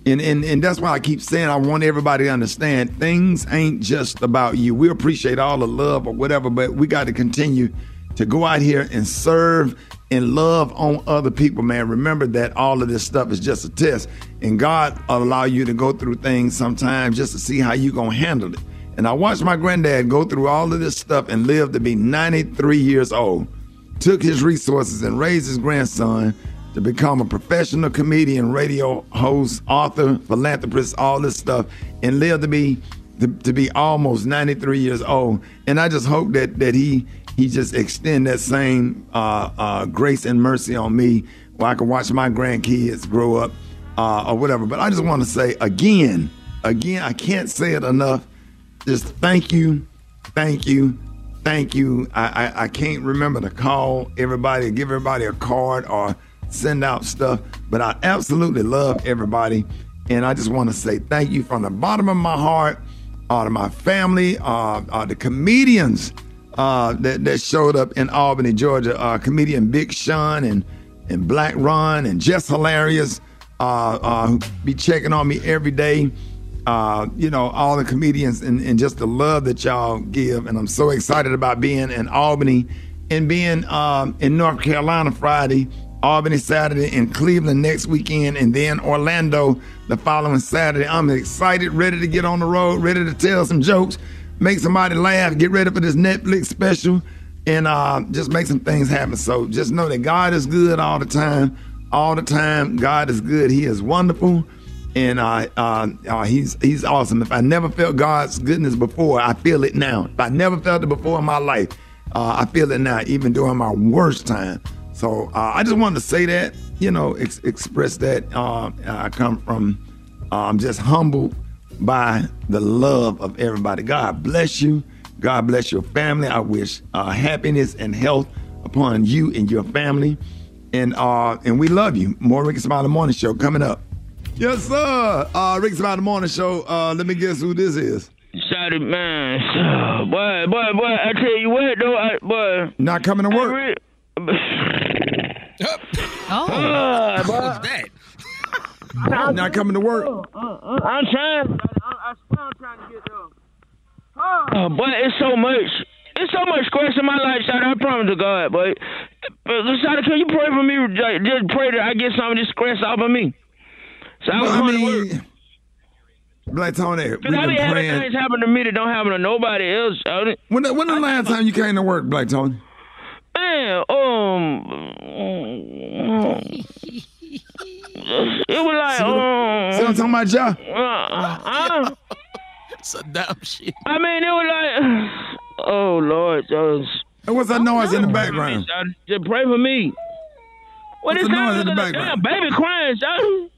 And, and and that's why I keep saying I want everybody to understand things ain't just about you. We appreciate all the love or whatever, but we got to continue to go out here and serve and love on other people, man. Remember that all of this stuff is just a test. And God allow you to go through things sometimes just to see how you gonna handle it. And I watched my granddad go through all of this stuff and live to be 93 years old. Took his resources and raised his grandson to become a professional comedian, radio host, author, philanthropist, all this stuff, and live to be to, to, be almost 93 years old. And I just hope that that he he just extend that same uh, uh, grace and mercy on me, where I can watch my grandkids grow up uh, or whatever. But I just want to say again, again, I can't say it enough. Just thank you, thank you, thank you. I, I, I can't remember to call everybody, give everybody a card or send out stuff. But I absolutely love everybody. And I just want to say thank you from the bottom of my heart uh, to my family, uh, uh, the comedians uh, that, that showed up in Albany, Georgia. Uh, comedian Big Sean and, and Black Ron and Jess Hilarious uh, who be checking on me every day. Uh, you know, all the comedians and, and just the love that y'all give. And I'm so excited about being in Albany and being um, in North Carolina Friday Albany Saturday, and Cleveland next weekend, and then Orlando the following Saturday. I'm excited, ready to get on the road, ready to tell some jokes, make somebody laugh, get ready for this Netflix special, and uh, just make some things happen. So just know that God is good all the time. All the time, God is good. He is wonderful, and uh, uh, uh, he's he's awesome. If I never felt God's goodness before, I feel it now. If I never felt it before in my life, uh, I feel it now, even during my worst time. So uh, I just wanted to say that, you know, ex- express that. Uh, I come from, uh, I'm just humbled by the love of everybody. God bless you. God bless your family. I wish uh, happiness and health upon you and your family. And uh, and we love you. More Rickey Smiley Morning Show coming up. Yes, sir. Uh, Rickey Smiley Morning Show. Uh, let me guess who this is. Sorry, man. Boy, boy, boy, I tell you what, though, I, boy. Not coming to work. Re- Oh. Uh, boy. that? Not coming to work. I'm trying. I, I swear I'm trying to get them. Oh, boy, it's so much. It's so much stress in my life, Shada. I promise to God, boy. But Shada, can you pray for me? Like, Just pray that I get some of this stress off of me. So I was Well, I going to work. mean, Black Tony, we've Cause I be been praying. things happen to me that don't happen to nobody else. Shawty. When the, when the last time you came to work, Black Tony? Um, it was like, what um, see what I'm talking about, Ja? uh, uh, It's a dumb shit. I mean, it was like, oh Lord, just what's that noise in the background? Just pray for me. What's is the noise in the that? background? Baby crying, son.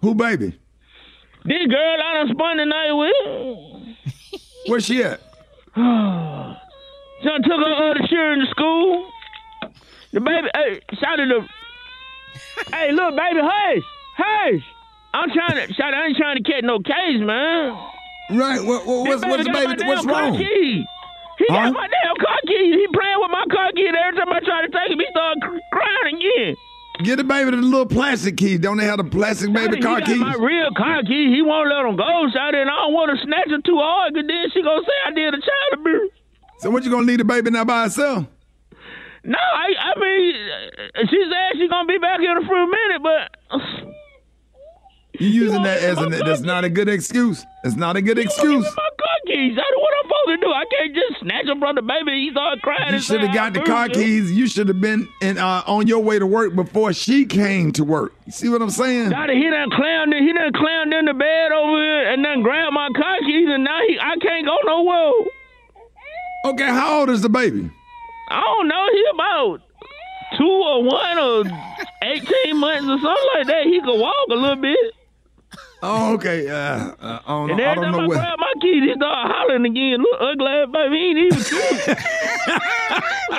Who, baby? This girl I done spent the night with. Where's she at? Son took her other children to school. The baby, hey, shouted the, hey, look, baby, hush, hush. I'm trying to, shout, I ain't trying to catch no case, man. Right, what, what, what's, what's the baby? What's damn car wrong? key. He Huh? got my damn car key. He playing with my car key, and every time I try to take him, he start crying again. Get the baby the little plastic key. Don't they have the plastic baby he car keys? my real car key. He won't let him go, shot and I don't want to snatch her too hard, cause then she gonna say I did a child abuse. So what you gonna leave the baby now by herself? No, I, I mean, she said she gonna be back here in a few minutes, but You using that as an that's not a good excuse. It's not a good excuse. my car keys. That's what I'm supposed to do. I can't just snatch him from the baby. He started crying. You should have got the car keys. You should have been in, uh, on your way to work before she came to work. You see what I'm saying? Daddy, he done clowned he done clowned in the bed over here and then grabbed my car keys and now he I can't go nowhere. Okay, how old is the baby? I don't know, he about two or one or eighteen months or something like that. He could walk a little bit. Oh, okay. Uh, uh, I don't And know. I don't time know I grab my keys, he start hollering again. Look, ugly ass baby, he ain't even cute.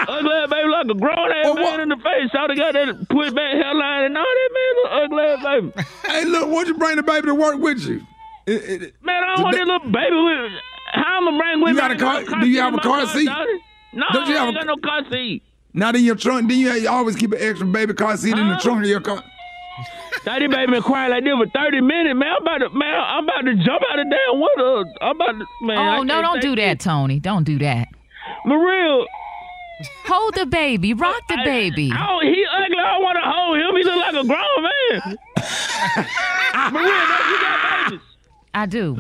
ugly ass baby like a grown ass man in the face. Shout got that put back hairline and all that man, look ugly ass baby. Hey, look, why'd you bring the baby to work with you? Man, I don't want this little baby with. How I'm gonna bring with You me? got a I car- got do you have a car seat? Johnny. No, Don't you I have ain't a- got no car seat. Not in your trunk. Then you, you always keep an extra baby car seat in the trunk of your car. Daddy baby been crying like this for 30 minutes, man. I'm about to, man, I'm about to jump out of damn window. I'm about to, man. Oh, I Oh, no, don't do that, Tony. Don't do that. Maria. Hold the baby. Rock the baby. Oh, he ugly. I don't want to hold him. He look like a grown man. Maria, don't you got babies? I do.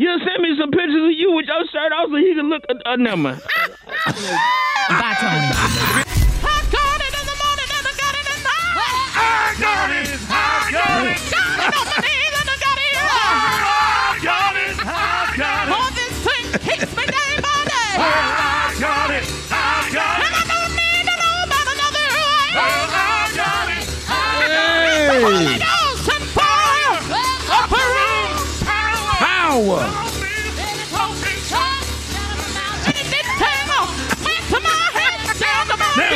You send me some pictures of you with your shirt off so he can look. Uh, never mind. Bye, Tony. I got it. I got it. Got it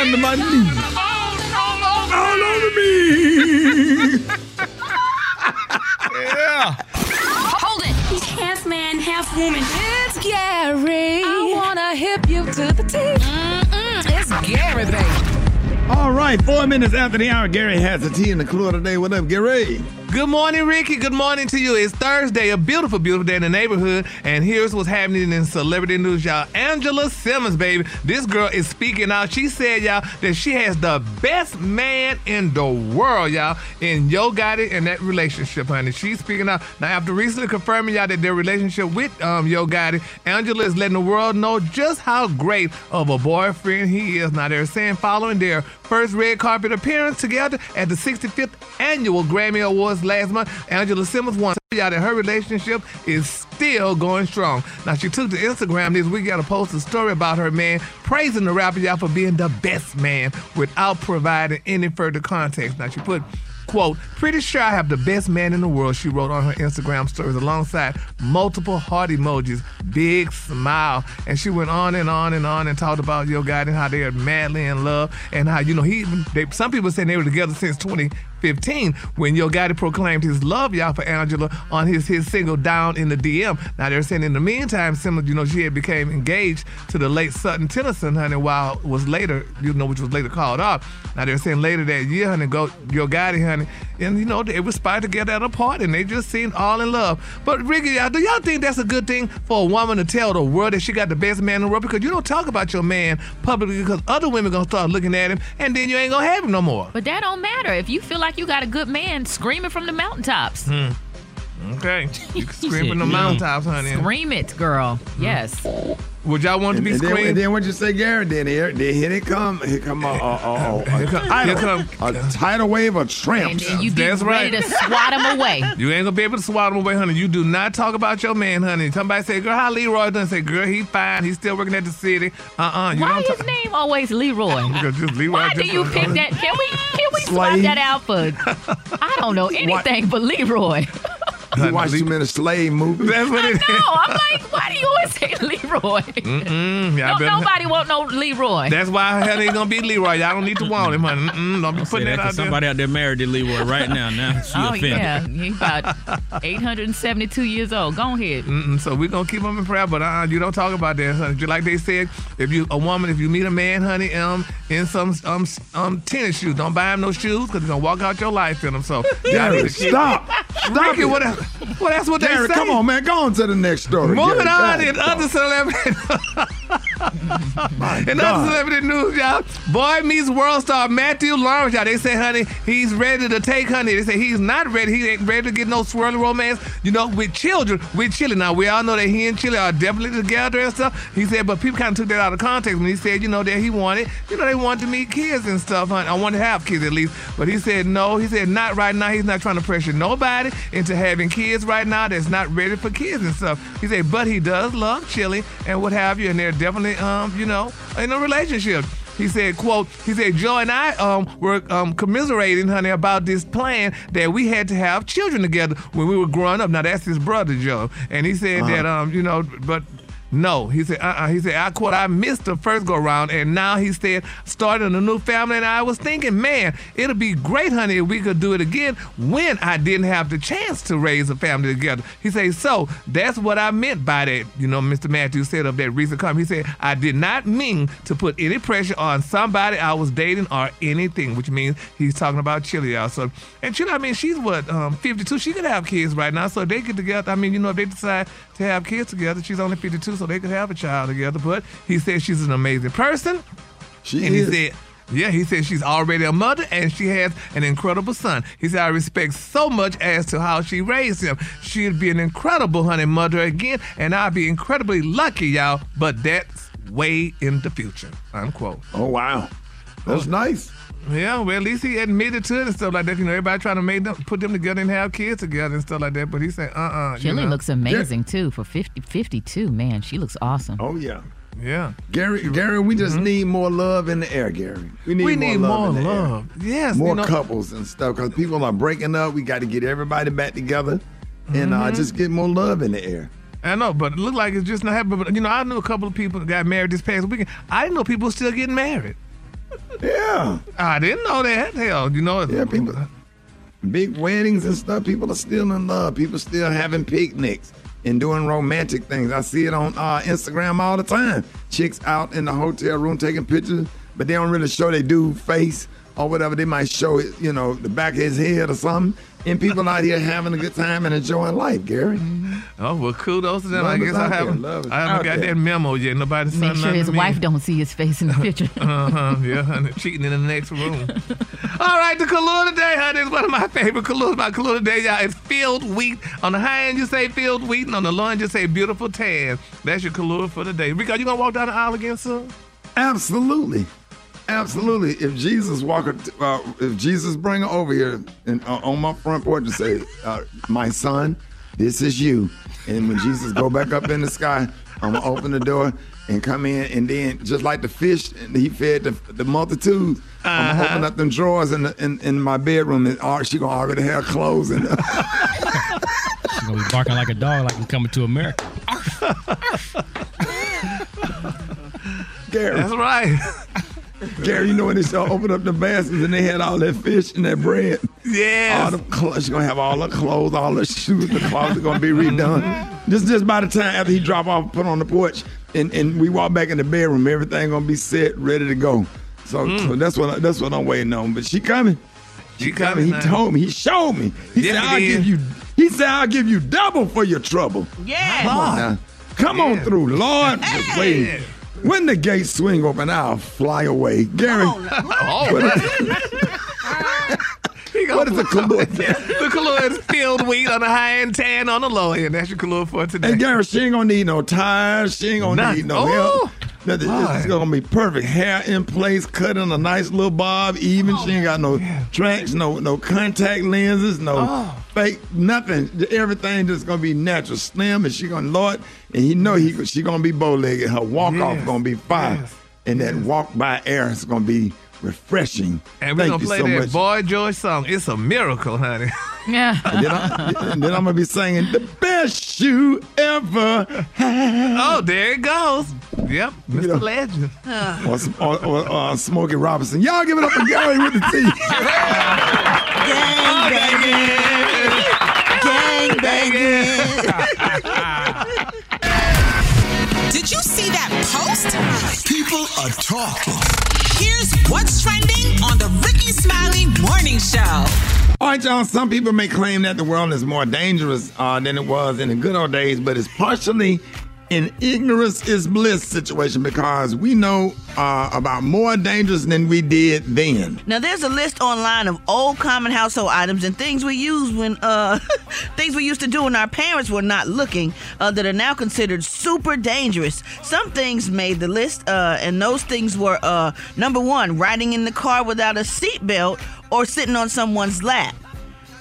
Down to my knees. all over All over me. yeah. Hold it. He's half man, half woman. It's Gary. I wanna hip you to the teeth. Mm-mm, it's Gary, baby. All right, four minutes after the hour, Gary has the tea in the clue of the day. What up, Gary? Good morning, Rickey. Good morning to you. It's Thursday, a beautiful, beautiful day in the neighborhood. And here's what's happening in celebrity news, y'all. Angela Simmons, baby. This girl is speaking out. She said, y'all, that she has the best man in the world, y'all, in Yo Gotti and that relationship, honey. She's speaking out. Now, after recently confirming, y'all, that their relationship with um, Yo Gotti, Angela is letting the world know just how great of a boyfriend he is. Now, they're saying following their first red carpet appearance together at the 65th annual Grammy Awards last month, Angela Simmons won. Y'all that her relationship is still going strong. Now she took to Instagram this week y'all to post a story about her man praising the rapper y'all for being the best man without providing any further context. Now she put quote, pretty sure I have the best man in the world, she wrote on her Instagram stories alongside multiple heart emojis, big smile. And she went on and on and on and talked about your guy and how they are madly in love and how, you know, he even, they, some people saying they were together since 2015 when Yo Gotti proclaimed his love, y'all, for Angela on his, his single Down in the DM. Now they're saying in the meantime, similar, you know, she had became engaged to the late Sutton Tennyson, honey, while was later, you know, which was later called off. Now they're saying later that year, honey, go Yo Gotti, honey, and you know, they were spotted together at a party and they just seemed all in love. But Rickey, y'all, do y'all think that's a good thing for a woman to tell the world that she got the best man in the world? Because you don't talk about your man publicly because other women gonna start looking at him and then you ain't gonna have him no more. But that don't matter. If you feel like you got a good man, screaming from the mountaintops. Hmm. Okay. You can scream from the mountaintops, honey. Scream it, girl. Yes. Would y'all want to be and then, screamed? and then what you say, Gary? Then here, then here they come. Here come a, a, a, a, a, tidal, a tidal wave of tramps. And then you get ready to swat him away. You ain't gonna be able to swat him away, honey. You do not talk about your man, honey. Somebody say, "Girl, how Leroy done?" Say, "Girl, he fine. He's still working at the city." Uh, uh You Why don't his name always Leroy? Because just Leroy. Why do just- you pick that? Can we can we swap Slave. that out for? I don't know anything but Leroy. You watch too many slave movies. That's what it is. No, I'm like, why do you always say Leroy? Mm-mm, y'all No, better- nobody want no Leroy. That's why hell ain't gonna be Leroy. Y'all don't need to want him, honey. Mm-mm, don't be Say putting that that 'cause out there. somebody out there married to Leroy right now. Now she oh offended. yeah, he's about 872 years old. Go ahead. Mm-mm, so we're gonna keep him in prayer, but uh, you don't talk about that, honey. Just Like they said, if you a woman, if you meet a man, honey, um, in some um s- um tennis shoes, don't buy him no shoes because he's gonna walk out your life in them. So y'all need to keep- stop. Stop Rickey, it. what? Well, that's what Gary, they say. come on, man. Go on to the next story. Moving Gary. on God, in other celebrity God. other celebrity news, y'all. Boy meets world star Matthew Lawrence, y'all. They say, honey, he's ready to take honey. They say he's not ready. He ain't ready to get no swirly romance. You know, with children, with Chili. Now we all know that he and Chili are definitely together and stuff. He said, but people kind of took that out of context when he said, you know, that he wanted, you know, they wanted to meet kids and stuff, honey. I want to have kids at least. But he said no. He said not right now. He's not trying to pressure nobody into having kids right now that's not ready for kids and stuff. He said, but he does love Chili and what have you, and they're definitely, um, you know, in a relationship. He said, quote, he said, Joe and I um, were um, commiserating, honey, about this plan that we had to have children together when we were growing up. Now, that's his brother, Joe. And he said Uh-huh. that, um, you know, but no, he said, uh-uh. He said, I quote, I missed the first go round, and now he said, starting a new family. And I was thinking, man, it'll be great, honey, if we could do it again when I didn't have the chance to raise a family together. He said, so that's what I meant by that. You know, Mr. Matthews said of that recent comment. He said, I did not mean to put any pressure on somebody I was dating or anything, which means he's talking about Chili, y'all. So, and Chili, I mean, she's what, um, 52. She could have kids right now. So they get together, I mean, you know, if they decide to have kids together, she's only 52, so they could have a child together. But he said she's an amazing person. She and is. he said, yeah, he said she's already a mother and she has an incredible son. He said, I respect so much as to how she raised him. She'd be an incredible honey mother again, and I'd be incredibly lucky, y'all, but that's way in the future. Unquote. Oh, wow. That's nice. Yeah, well, at least he admitted to it and stuff like that. You know, everybody trying to make them put them together and have kids together and stuff like that. But he said, uh uh Chili looks amazing too for 50, 52. Man, she looks awesome. Oh, yeah. Yeah. Gary, Gary, we just need more love in the air, Gary. We need, We more, need love, more in the air. love. Yes, More you know- couples and stuff because people are breaking up. We got to get everybody back together and uh, Mhm. just get more love in the air. I know, but it looked like it's just not happening. But you know, I knew a couple of people that got married this past weekend. I didn't know people still getting married. Yeah. I didn't know that. Hell, you know, Yeah, people. Big weddings and stuff. People are still in love. People still having picnics and doing romantic things. I see it on uh, Instagram all the time. Chicks out in the hotel room taking pictures, but they don't really show their dude face or whatever. They might show it, you know, the back of his head or something. And people out here having a good time and enjoying life, Gary. Oh well, kudos to them. Love I guess I haven't. Love I haven't got there. that memo yet. Nobody Make sent sure nothing his wife don't see his face in the picture. Uh-huh, yeah, and cheating in the next room. All right, the Kahlua today, honey, is one of my favorite Kahluas. My Kahlua today, y'all, is filled wheat. On the high end, you say filled wheat, and on the low end, you say beautiful tan. That's your Kahlua for the day. Rico, you gonna walk down the aisle again soon? Absolutely. Absolutely. If Jesus walk, uh, if Jesus bring her over here and uh, on my front porch and say, uh, "My son, this is you," and when Jesus go back up in the sky, I'm gonna open the door and come in, and then just like the fish, and he fed the, the multitude. I'm Uh-huh. gonna open up them drawers in, the, in in my bedroom, and uh, she gonna already have clothes in there. She's gonna be barking like a dog, like I'm coming to America. Gary. That's right. Gary, you know when they saw open up the baskets and they had all that fish and that bread. Yeah. All the clothes, she's gonna have all the clothes, all the shoes, the closet gonna be redone. just just by the time after he drop off, put on the porch, and, and we walk back in the bedroom, everything gonna be set, ready to go. So, mm. so that's what I, that's what I'm waiting on. But she coming. She, coming. He now. told me. He showed me. He Yes, said, "I'll give you." He said, "I'll give you double for your trouble." Yeah. Come on. Come on through, Lord. Wait. When the gates swing open, I'll fly away. Gary. what is, what is the color? the color is filled wheat on the high end, tan on the low end. That's your color for today. Hey, Gary, she ain't gonna need no tires. She ain't gonna Nothing. need no Oh. help. Nothing. It's gonna be perfect. Hair in place, cut in a nice little bob, even. she ain't got no tracks, no no contact lenses, no Oh. fake, nothing. Everything just gonna be natural, slim, and she gonna Lord, and he know he she gonna be bow legged. Her walk off Yes. gonna be fire, Yes. and that walk by air is gonna be refreshing. And we're Thank gonna you play so that much. Boy George song. It's a miracle, honey. Yeah. And then, I, and then I'm gonna be singing the best you ever had. Oh, there it goes. Yep, Mr. Legend. or, or, or uh, Smokey Robinson. Y'all give it up for Gary with the T. Gang banging. Gang banging. Did you see that post? People are talking. Here's what's trending on the Rickey Smiley Morning Show. All right, y'all. Some people may claim that the world is more dangerous uh, than it was in the good old days, but it's partially an ignorance is bliss situation because we know uh, about more dangers than we did then. Now there's a list online of old common household items and things we use when uh things we used to do when our parents were not looking uh, that are now considered super dangerous. Some things made the list uh and those things were uh number 1 riding in the car without a seatbelt or sitting on someone's lap.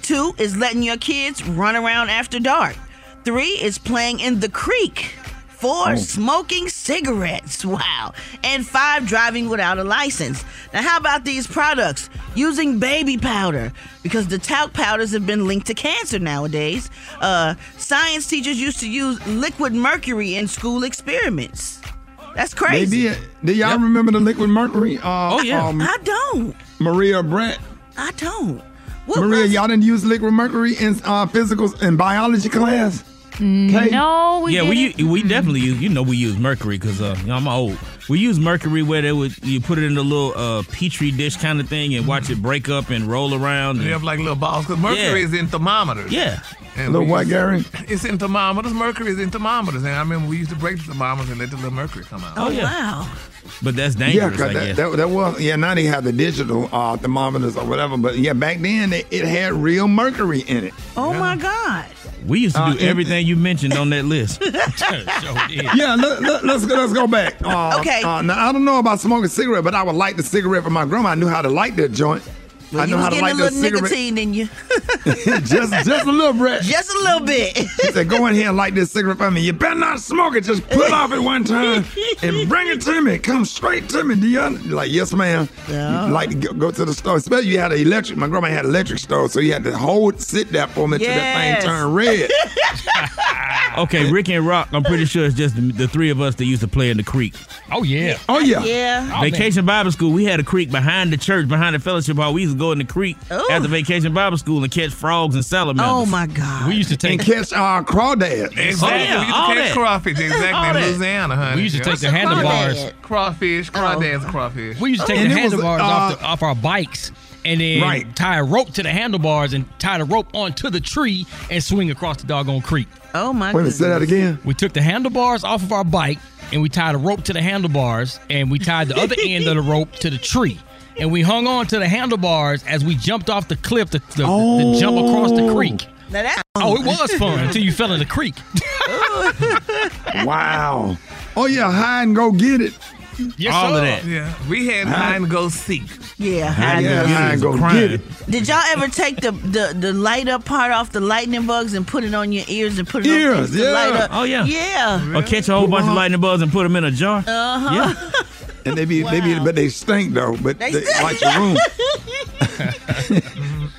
2 is letting your kids run around after dark. 3 is playing in the creek. Four, Oh. smoking cigarettes. Wow. And five, driving without a license. Now, how about these products? Using baby powder, because the talc powders have been linked to cancer nowadays. Uh, science teachers used to use liquid mercury in school experiments. That's They crazy. did. Do y'all remember the liquid mercury? Uh, Oh, yeah. um, I don't. Maria Brat. I don't. Maria, y'all didn't use liquid mercury in uh, physicals in biology class? Okay. No, we yeah, we u- we definitely use. You know, we use mercury because uh, you know, I'm old. We use mercury where they would you put it in a little uh, petri dish kind of thing and watch it break up and roll around. They And, have like little balls because mercury Yeah. is in thermometers. Yeah. And Little we what, used- Gary? It's in thermometers. Mercury is in thermometers. And I remember we used to break the thermometers and let the little mercury come out. Oh, wow. but that's dangerous. Yeah, dangerous. 'cause I that, guess. that, that was yeah. Now they have the digital uh, thermometers or whatever, but yeah, back then it, it had real mercury in it. Oh, my God. We used to Uh, do everything you mentioned on that list. Yeah, let, let, let's go, let's go back. Uh, Okay. Uh, now I don't know about smoking cigarette, but I would light the cigarette for my grandma. I knew how to light that joint. Well, I know was how to light a that little cigarette. nicotine in you. just just a little bit. Just a little bit. She said, "Go in here and light this cigarette for me. You better not smoke it. Just pull off at one time and bring it to me. Come straight to me, do you?" Like, yes, ma'am. Yeah. Like to go, go to the store. Especially you had an electric. My grandma had an electric stove, so you had to hold, sit there for me till that thing turned red. okay, Rick and Rock. I'm pretty sure it's just the, the three of us that used to play in the creek. Oh yeah. Oh yeah. Yeah. Oh, Vacation Bible School. We had a creek behind the church, behind the fellowship hall. We used to go in the creek Ooh. after Vacation Bible School and catch frogs and salamanders. Oh, my God. We used to take And take catch uh, crawdads. Exactly. Oh, yeah, we used all to catch that. crawfish. All Exactly. in. Louisiana, honey. we used to Yeah. take the handlebars. Crawfish, Oh. crawdads, crawfish. We used to take And the it was, handlebars off, uh, the, off our bikes and then Right. tie a rope to the handlebars and tie the rope onto the tree and swing across the doggone creek. Oh, my Wait a minute, say that again. We took the handlebars off of our bike and we tied a rope to the handlebars and we tied the other end of the rope to the tree. And we hung on to the handlebars as we jumped off the cliff to, to, to jump across the creek. Now that Oh, it was fun until you fell in the creek. Wow. Oh yeah, hide and go get it. Yes, All sir. of that. Yeah. We had hide and go seek. Yeah, Hide hide and and go go Crime. get it. Did y'all ever take the, the the light up part off the lightning bugs and put it on your ears and put it on Ears, things to yeah. light up? Oh, yeah. Yeah. Or catch a whole bunch of lightning bugs and put them in a jar. Uh huh. Yeah. And they be, they be, but they stink though. But They they, like your room.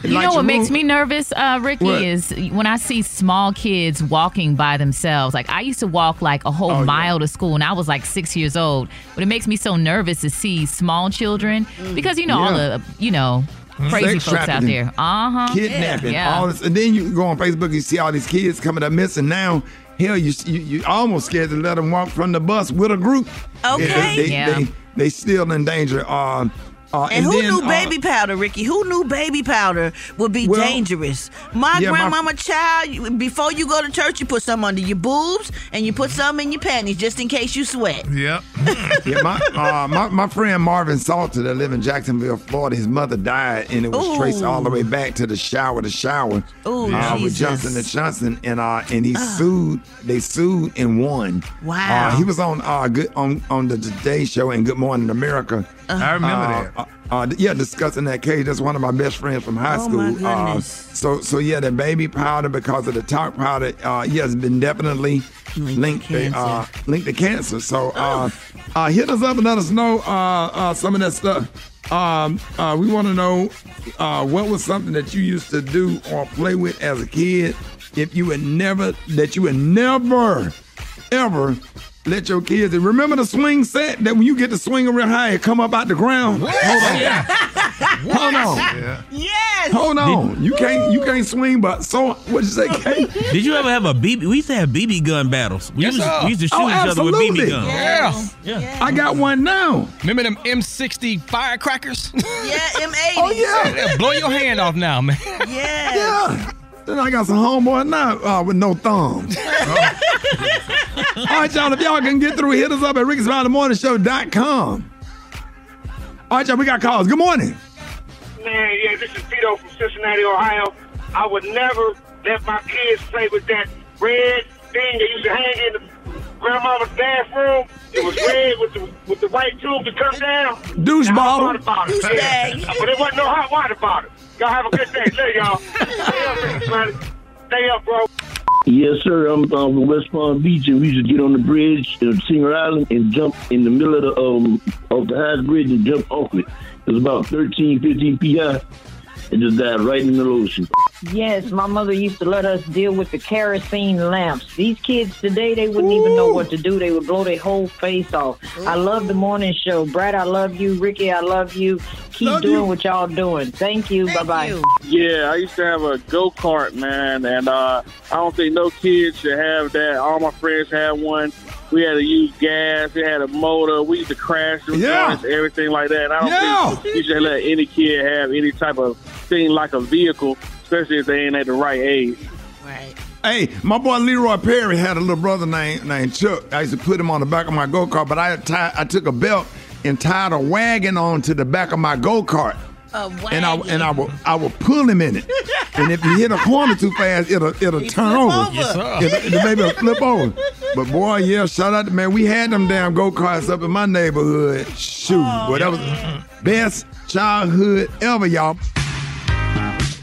You know what makes me nervous, uh, Rickey, What? is when I see small kids walking by themselves. Like I used to walk like a whole Oh, mile to school, and I was like six years old. But it makes me so nervous to see small children because you know all the you know crazy Sex folks out there. Uh huh. kidnapping, Yeah. all this, and then you go on Facebook, and you see all these kids coming up missing. Now, hell, you you, you almost scared to let them walk from the bus with a group. Okay. they, they, Yeah. they, they still in danger. Uh, uh, And, who then, knew uh, baby powder, Rickey? Who knew baby powder would be Well, dangerous? My yeah, my- grandmama child, before you go to church, you put some under your boobs and you put some in your panties just in case you sweat. Yep. yeah, my, uh, my my friend Marvin Salter that live in Jacksonville, Florida, his mother died, and it was Ooh. traced all the way back to the shower, the shower, Ooh, uh, with Johnson and Johnson, and uh, and he sued. They sued and won. Wow. Uh, he was on uh, good on on the Today Show and Good Morning America. I remember Uh, that. uh, uh, yeah, discussing that case. That's one of my best friends from high Oh, school. my Uh, so, so yeah, the baby powder because of the talc powder, uh, yeah, has been definitely linked to, uh, linked to cancer. So, uh, uh, hit us up and let us know uh, uh, some of that stuff. Um, uh, we want to know uh, what was something that you used to do or play with as a kid. If you would never, that you would never, ever let your kids. and Remember the swing set that when you get the swing real high, it come up out the ground. Hold on. Hold on. Yes. Hold on. You can't you can't swing, but so what you say, Kate? Did you ever have a BB? We used to have BB gun battles. We, Yes, used, to, we used to shoot Oh, each other with. BB guns. Yeah. Yeah. I got one now. Remember them M60 firecrackers? Yeah, M80. Oh yeah. Yeah, Blow your hand off now, man. Yes. Yeah. Then I got some homeboy now uh, with no thumbs. All right, y'all. If y'all can get through, hit us up at rickysmileythemorningshow.com. All right, y'all. We got calls. Good morning. Man, yeah, this is Vito from Cincinnati, Ohio. I would never let my kids play with that red thing they used to hang in the grandmama's bathroom. It was red with the with the white tube to come down. Douche Now, hot bottle. water bottle. Douchebag. but it wasn't no hot water bottle. Y'all have a good day. Love y'all. Stay up, Rickey Stay up, bro. Yes, sir. I'm from West Palm Beach, and we used to get on the bridge of Singer Island and jump in the middle of the um of the highest bridge and jump off it. It was about 13, 15 feet high, and just dive right in the ocean. Yes, my mother used to let us deal with the kerosene lamps. These kids today, they wouldn't even know what to do. They would blow their whole face off. I love the morning show. Brat, I love you. Rickey, I love you. Keep Love doing you. what y'all doing. Thank you. Thank bye bye. you. Yeah, I used to have a go kart, man, and uh, I don't think no kid should have that. All my friends had one. We had to use gas. It had a motor. We used to crash the Yeah. joints, everything like that. I don't Yeah. think you should let any kid have any type of thing like a vehicle, especially if they ain't at the right age. Right. Hey, my boy Leroy Perry had a little brother named named Chuck. I used to put him on the back of my go kart, but I tie, I took a belt and tied a wagon onto the back of my go kart. A And I and I will I will pull him in it, and if you hit a corner too fast, it'll it'll He turn over. over. Yes, sir. It'll, the baby will flip over. But boy, yeah, shout out to man. We had them damn go karts up in my neighborhood. Shoot, oh, boy, that was best childhood ever, y'all.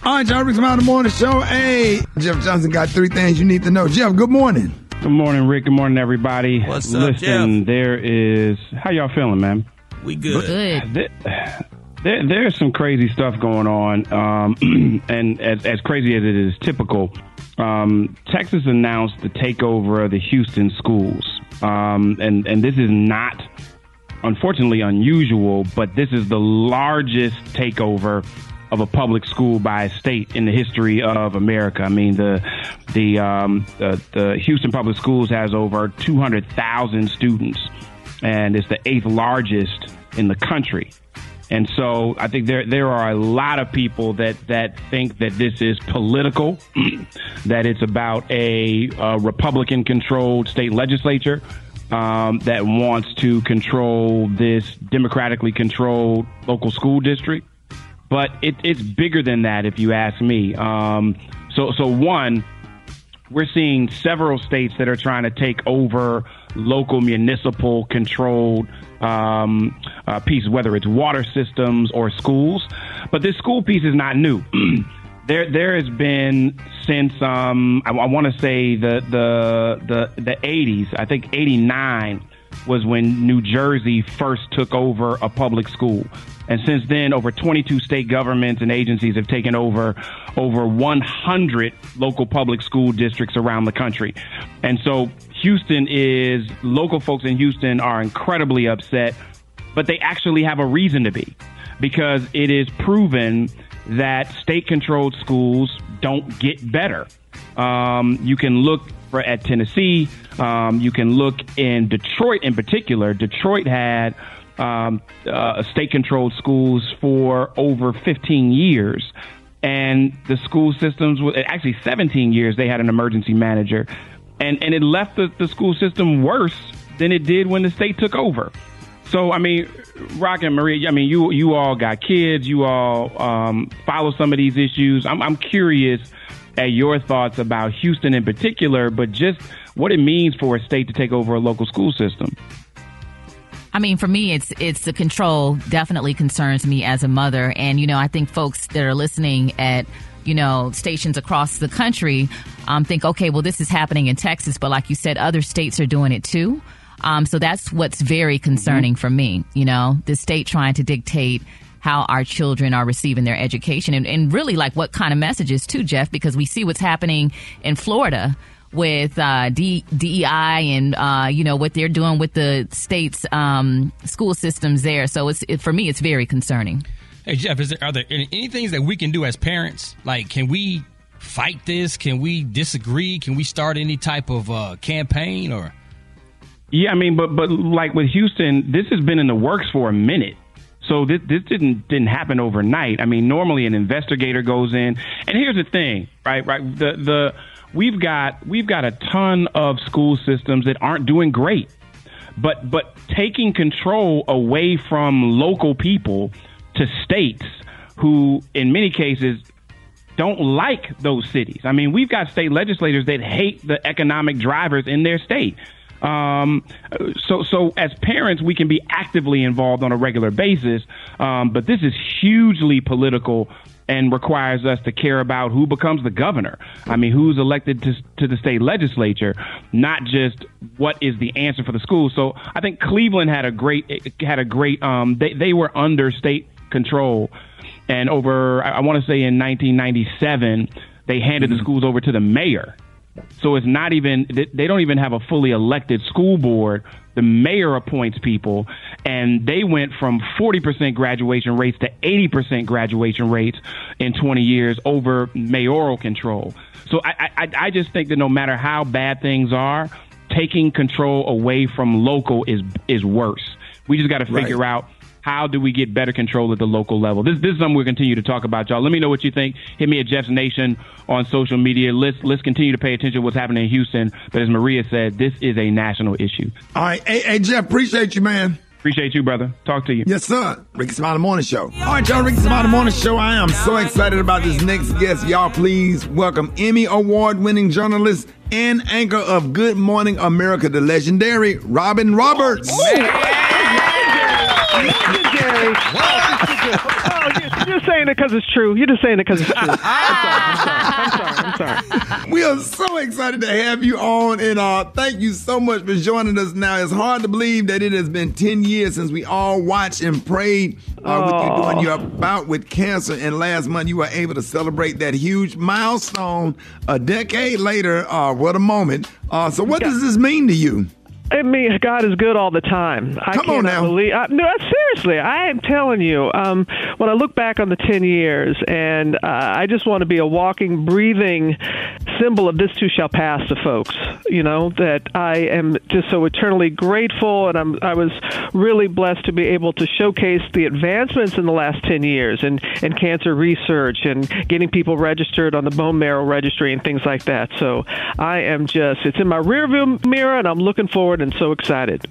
All right, y'all, Rick's Mountain Morning Show. Hey, Jeff Johnson got three things you need to know. Jeff, good morning. Good morning, Rick. Good morning, everybody. What's up, Listen, there is. How y'all feeling, man? We good. Good. There, there, there's some crazy stuff going on, um, and as, as crazy as it is typical, um, Texas announced the takeover of the Houston schools, um, and and this is not, unfortunately, unusual, but this is the largest takeover of a public school by a state in the history of America. I mean, the the um, the, the Houston Public Schools has over 200,000 students, and it's the eighth largest in the country. And so I think there there are a lot of people that that think that this is political, that it's about a, uh Republican controlled state legislature um, that wants to control this democratically controlled local school district. But it, it's bigger than that, if you ask me. Um, so so one, we're seeing several states that are trying to take over local municipal controlled um, uh, pieces, whether it's water systems or schools. But this school piece is not new. there, there has been since um, I, I want to say the the the the 80s. I think 89 was when New Jersey first took over a public school. And since then, over 22 state governments and agencies have taken over over 100 local public school districts around the country. And so Houston is, local folks in Houston are incredibly upset, but they actually have a reason to be because it is proven that state controlled schools don't get better. Um, you can look for, at Tennessee. Um, you can look in Detroit in particular. Detroit had um, uh, state controlled schools for over 15 years. And the school systems, actually 17 years, they had an emergency manager. And, and it left the, the school system worse than it did when the state took over. So, I mean, Rock and Maria, I mean, you you all got kids, you all um, follow some of these issues. I'm, I'm curious at your thoughts about Houston in particular, but just what it means for a state to take over a local school system. I mean, for me, it's it's the control definitely concerns me as a mother, and you know, I think folks that are listening at you know stations across the country um, think, okay, well, this is happening in Texas, but like you said, other states are doing it too. Um, so that's what's very concerning mm-hmm. for me. You know, the state trying to dictate how our children are receiving their education and, and really like what kind of messages too, Jeff, because we see what's happening in Florida with uh, D- DEI and uh, you know what they're doing with the state's um, school systems there. So it's it, for me, it's very concerning. Hey Jeff, is there are there any, any things that we can do as parents? Like, can we fight this? Can we disagree? Can we start any type of uh, campaign or? Yeah, I mean, but but like with Houston, this has been in the works for a minute. So this this didn't didn't happen overnight. I mean, normally an investigator goes in, and here's the thing, right? Right. The the we've got we've got a ton of school systems that aren't doing great. But but taking control away from local people to states who in many cases don't like those cities. I mean, we've got state legislators that hate the economic drivers in their state. Um, so, so as parents, we can be actively involved on a regular basis, um, but this is hugely political and requires us to care about who becomes the governor. I mean, who's elected to, to the state legislature, not just what is the answer for the school. So I think Cleveland had a great had a great. Um, they they were under state control, and over I, I want to say in 1997 they handed mm-hmm. the schools over to the mayor. So it's not even, they don't even have a fully elected school board. The mayor appoints people, and they went from 40% graduation rates to 80% graduation rates in 20 years over mayoral control. So I, I, I just think that no matter how bad things are, taking control away from local is is worse. We just got to figure right. out how do we get better control at the local level? This, this is something we'll continue to talk about, y'all. Let me know what you think. Hit me at Jeff's Nation on social media. Let's let's continue to pay attention to what's happening in Houston. But as Maria said, this is a national issue. All right, hey, hey Jeff, appreciate you, man. Appreciate you, brother. Talk to you. Yes, sir. Rickey Smiley Morning Show. All right, y'all. Rickey Smiley Morning Show. I am so excited about this next guest. Y'all, please welcome Emmy Award winning journalist and anchor of Good Morning America, the legendary Robin Roberts. Oh, Gary. oh, you're just saying it because it's true. You're just saying it because it's true. I'm sorry. I'm sorry. I'm sorry. I'm sorry. We are so excited to have you on, and uh, thank you so much for joining us. Now, it's hard to believe that it has been 10 years since we all watched and prayed uh, with you doing your bout with cancer, and last month you were able to celebrate that huge milestone a decade later. Uh, what a moment. Uh, so, what does this mean to you? I mean, God is good all the time. I Come on now. Believe, I, no, seriously, I am telling you. Um, when I look back on the ten years, and uh, I just want to be a walking, breathing symbol of this too shall pass to folks. You know that I am just so eternally grateful, and I'm I was really blessed to be able to showcase the advancements in the last ten years in in cancer research and getting people registered on the bone marrow registry and things like that. So I am just it's in my rearview mirror, and I'm looking forward and so excited.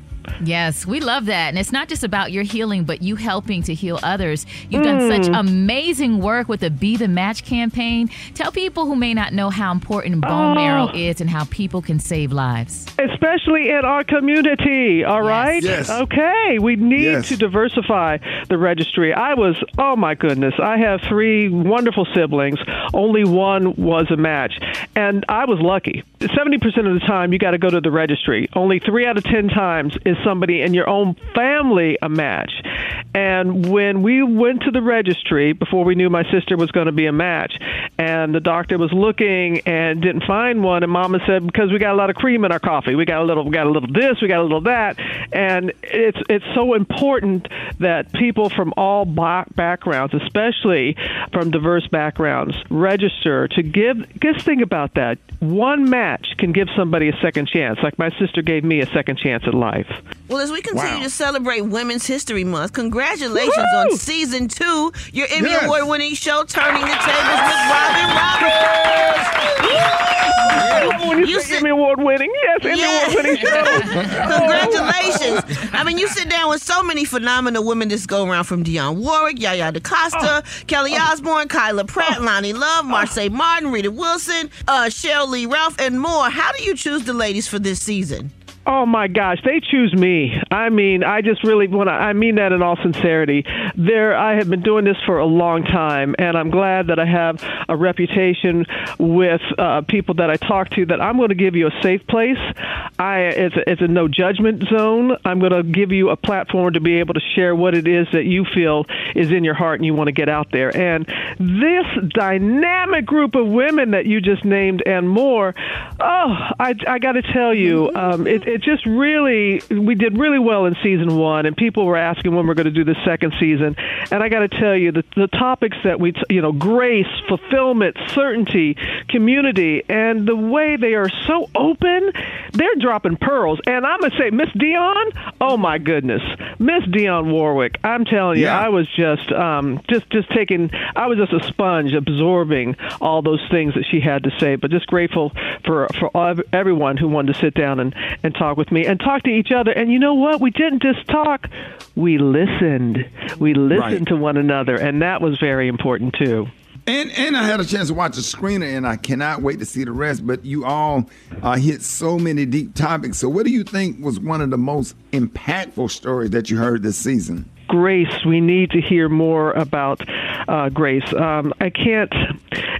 Yes, we love that. And it's not just about your healing, but you helping to heal others. You've done such Mm. amazing work with the Be the Match campaign. Tell people who may not know how important bone Oh. marrow is and how people can save lives. especially in our community. All right. Yes. Okay. We need Yes. to diversify the registry. I was, oh my goodness, I have three wonderful siblings. Only one was a match, and I was lucky. Seventy percent of the time, you got to go to the registry. Only three out of ten times is somebody in your own family a match. And when we went to the registry before we knew my sister was going to be a match, and the doctor was looking and didn't find one, and Mama said because we got a lot of cream in our coffee, we got a little, we got a little this, we got a little that, and it's it's so important that people from all ba- backgrounds, especially from diverse backgrounds, register to give. Just think about that. One match can give somebody a second chance, like my sister gave me a second chance at life. Well, as we continue Wow. to celebrate Women's History Month, congratulations on season two, your Emmy Yes. Award winning show, Turning the Tables with Robin Roberts. When you, say Emmy Award winning, yes, Emmy Award winning show. Congratulations. I mean, you sit down with so many phenomenal women this go around from Dionne Warwick, Yaya DaCosta, Kelly Osbourne, Kyla Pratt, Loni Love, Marsai Martin, Rita Wilson, uh, Sheryl Lee Ralph, and more. How do you choose the ladies for this season? Oh my gosh, they choose me. I mean, I just really want to. I mean that in all sincerity. There, I have been doing this for a long time, and I'm glad that I have a reputation with uh, people that I talk to. That I'm going to give you a safe place. I it's a, it's a no judgment zone. I'm going to give you a platform to be able to share what it is that you feel is in your heart and you want to get out there. And this dynamic group of women that you just named and more, oh, I, I got to tell you, um, it, it just really, we did really well in season one, and people were asking when we're going to do the second season. And I got to tell you, the, the topics that we, t- you know, grace, fulfillment, certainty, community, and the way they are so open, they're dropping pearls. And I'm going to say, Miss Dionne, oh my goodness, Miss Dionne Warwick, I'm telling you, I was just, um, just, just taking, I was just a sponge absorbing all those things that she had to say. But just grateful for for all, everyone who wanted to sit down and and talk with me and talk to each other. And you know what? We didn't just talk; we listened. We listened Right. to one another, and that was very important too. And and I had a chance to watch the screener, and I cannot wait to see the rest. But you all uh, hit so many deep topics. So, what do you think was one of the most impactful stories that you heard this season? Grace, we need to hear more about uh, Grace. Um, I can't.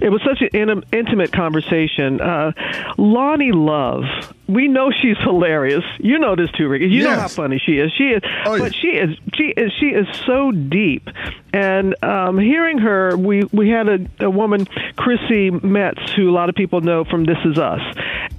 It was such an in- intimate conversation. Uh, Loni Love, we know she's hilarious. You know this too, Rickey. You know how funny she is. She is, but she is she is she is so deep. And um, hearing her, we we had a, a woman, Chrissy Metz, who a lot of people know from This Is Us,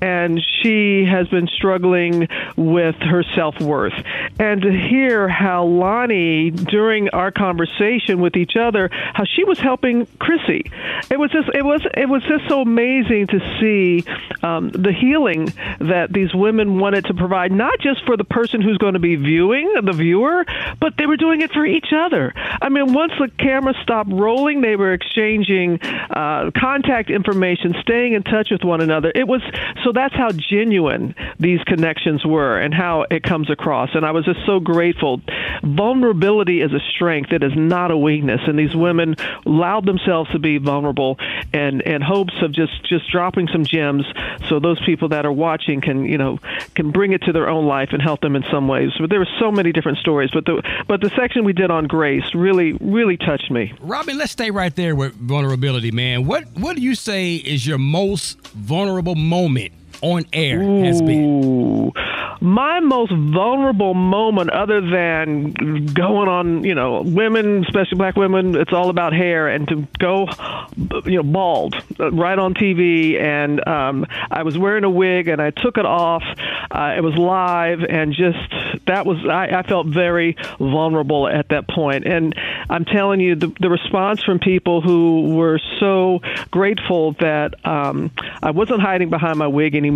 and she has been struggling with her self worth. And to hear how Loni, during our conversation with each other, how she was helping Chrissy, it was just it was it was just so amazing to see um, the healing that these women wanted to provide, not just for the person who's going to be viewing the viewer, but they were doing it for each other. I mean, once the camera stopped rolling, they were exchanging uh, contact information, staying in touch with one another. It was so that's how genuine these connections were and how it comes across. And I was just so grateful. Vulnerability is a strength; it is not a weakness. And these women allowed themselves to be vulnerable, and and hopes of just just dropping some gems, so those people that are watching can you know can bring it to their own life and help them in some ways. But there were so many different stories. But the but the section we did on grace really really touched me. Robin, let's stay right there with vulnerability, man. What what do you say is your most vulnerable moment on air has been? My most vulnerable moment, other than going on, you know, women, especially black women, it's all about hair, and to go, you know, bald uh, right on TV, and um, I was wearing a wig, and I took it off. Uh, it was live, and just that was I, I felt very vulnerable at that point. point, and I'm telling you, the, the response from people who were so grateful that um, I wasn't hiding behind my wig anymore.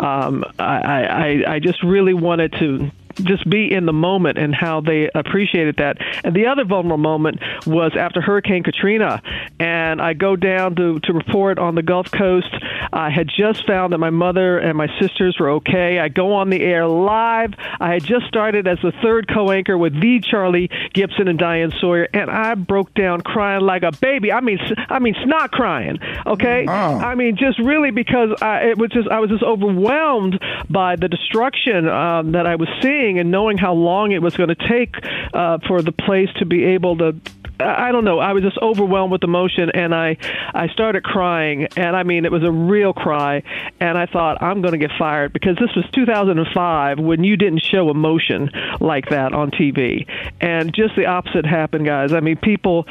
Um, I, I, I just really wanted to just be in the moment and how they appreciated that. And the other vulnerable moment was after Hurricane Katrina, and I go down to to report on the Gulf Coast. I had just found that my mother and my sisters were okay. I go on the air live. I had just started as the third co-anchor with the Charlie Gibson and Diane Sawyer, and I broke down crying like a baby. I mean, I mean, snot crying. Okay, I mean, just really because I, it was just I was just overwhelmed by the destruction um, that I was seeing, and knowing how long it was going to take uh, for the place to be able to. I don't know. I was just overwhelmed with emotion, and I, I started crying, and I mean, it was a real cry, and I thought I'm going to get fired because this was 2005 when you didn't show emotion like that on TV, and just the opposite happened, guys. I mean, people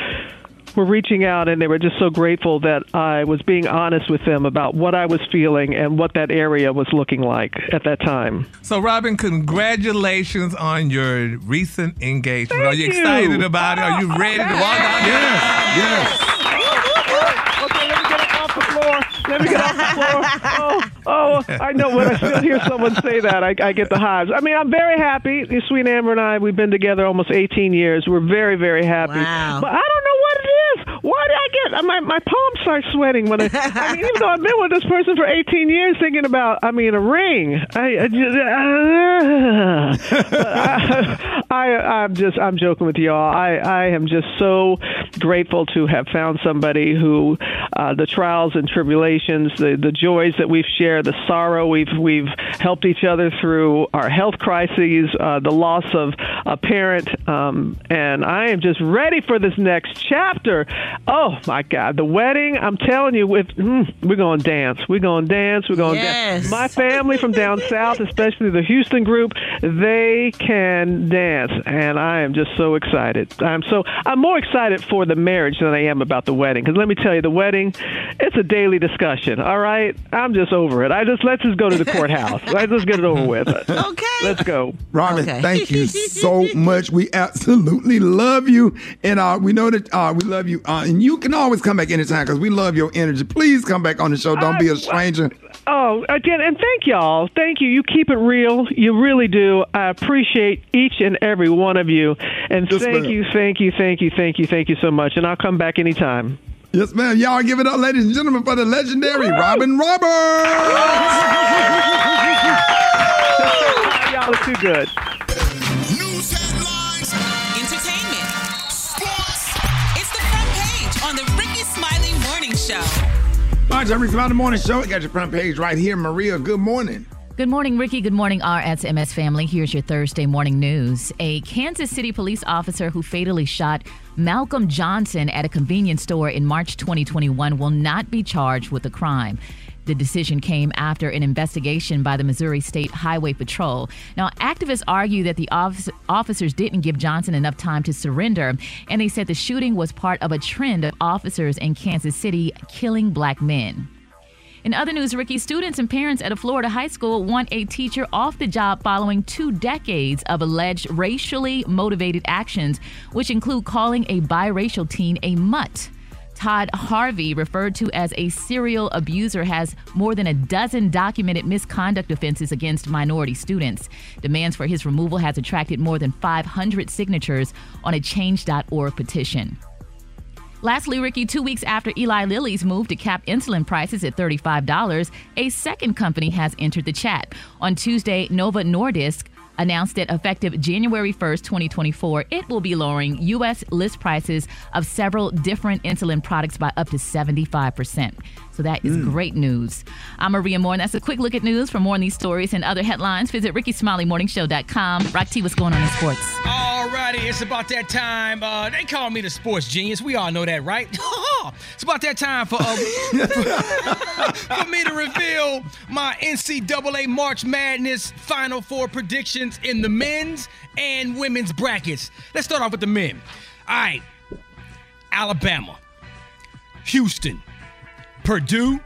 were reaching out and they were just so grateful that I was being honest with them about what I was feeling and what that area was looking like at that time. So, Robin, congratulations on your recent engagement. Are you you. excited about it? Are you ready to walk out there? Yes, Okay, let me get up off the floor. Let me get off the floor. Oh, oh, oh, I know when I still hear someone say that, I, I get the hives. I mean, I'm very happy. Sweet Amber and I, we've been together almost 18 years. We're very, very happy. Wow. But I don't know what it is. Why did I get my my palms start sweating when I? I mean, even though I've been with this person for 18 years, thinking about, I mean, a ring. I, I just, But I, I, I'm just, I'm joking with y'all. I, I am just so grateful to have found somebody who, uh, the trials and tribulations, the the joys that we've shared, the sorrow we've we've helped each other through, our health crises, uh, the loss of a parent, um, and I am just ready for this next chapter. Oh my God, the wedding! I'm telling you, with mm, we're gonna dance, we're gonna dance, we're gonna Yes. dance. My family from down south, especially the Houston group, they can dance, and I am just so excited. I'm so I'm more excited for the marriage than I am about the wedding. Because let me tell you, the wedding, it's a daily discussion. All right, I'm just over it. I just let's just go to the courthouse. Let's just get it over with. Okay. Let's go. Robin, Okay. thank you so much. We absolutely love you, and uh, we know that uh, we love you. Uh, Uh, and you can always come back anytime because we love your energy. Please come back on the show. Don't be a stranger. Oh, again, and thank y'all. Thank you. You keep it real. You really do. I appreciate each and every one of you. And Yes, thank ma'am. you, thank you, thank you, thank you, thank you so much. And I'll come back anytime. Yes, ma'am. Y'all give it up, ladies and gentlemen, for the legendary Robin Roberts. y'all are too good. Jerry, about the morning show. We got your front page right here. Maria, good morning. Good morning, Rickey. Good morning, RSMS family. Here's your Thursday morning news. A Kansas City police officer who fatally shot Malcolm Johnson at a convenience store in March 2021 will not be charged with the crime. The decision came after an investigation by the Missouri State Highway Patrol. Now, activists argue that the offic- officers didn't give Johnson enough time to surrender, and they said the shooting was part of a trend of officers in Kansas City killing black men. In other news, Rickey, students and parents at a Florida high school want a teacher off the job following two decades of alleged racially motivated actions, which include calling a biracial teen a mutt. Todd Harvey, referred to as a serial abuser, has more than a dozen documented misconduct offenses against minority students. Demands for his removal has attracted more than 500 signatures on a change.org petition. Lastly, Rickey, two weeks after Eli Lilly's move to cap insulin prices at $35, a second company has entered the chat. On Tuesday, Novo Nordisk announced that effective January 1st, 2024, it will be lowering U.S. list prices of several different insulin products by up to 75%. So that is great news. I'm Maria Moore, and that's a quick look at news. For more on these stories and other headlines, visit RickeySmileyMorningShow.com. Rock T, what's going on in sports? All righty, it's about that time. Uh, they call me the sports genius. We all know that, right? it's about that time for, uh, for, for me to reveal my NCAA March Madness Final Four predictions in the men's and women's brackets. Let's start off with the men. All right, Alabama, Houston, Purdue,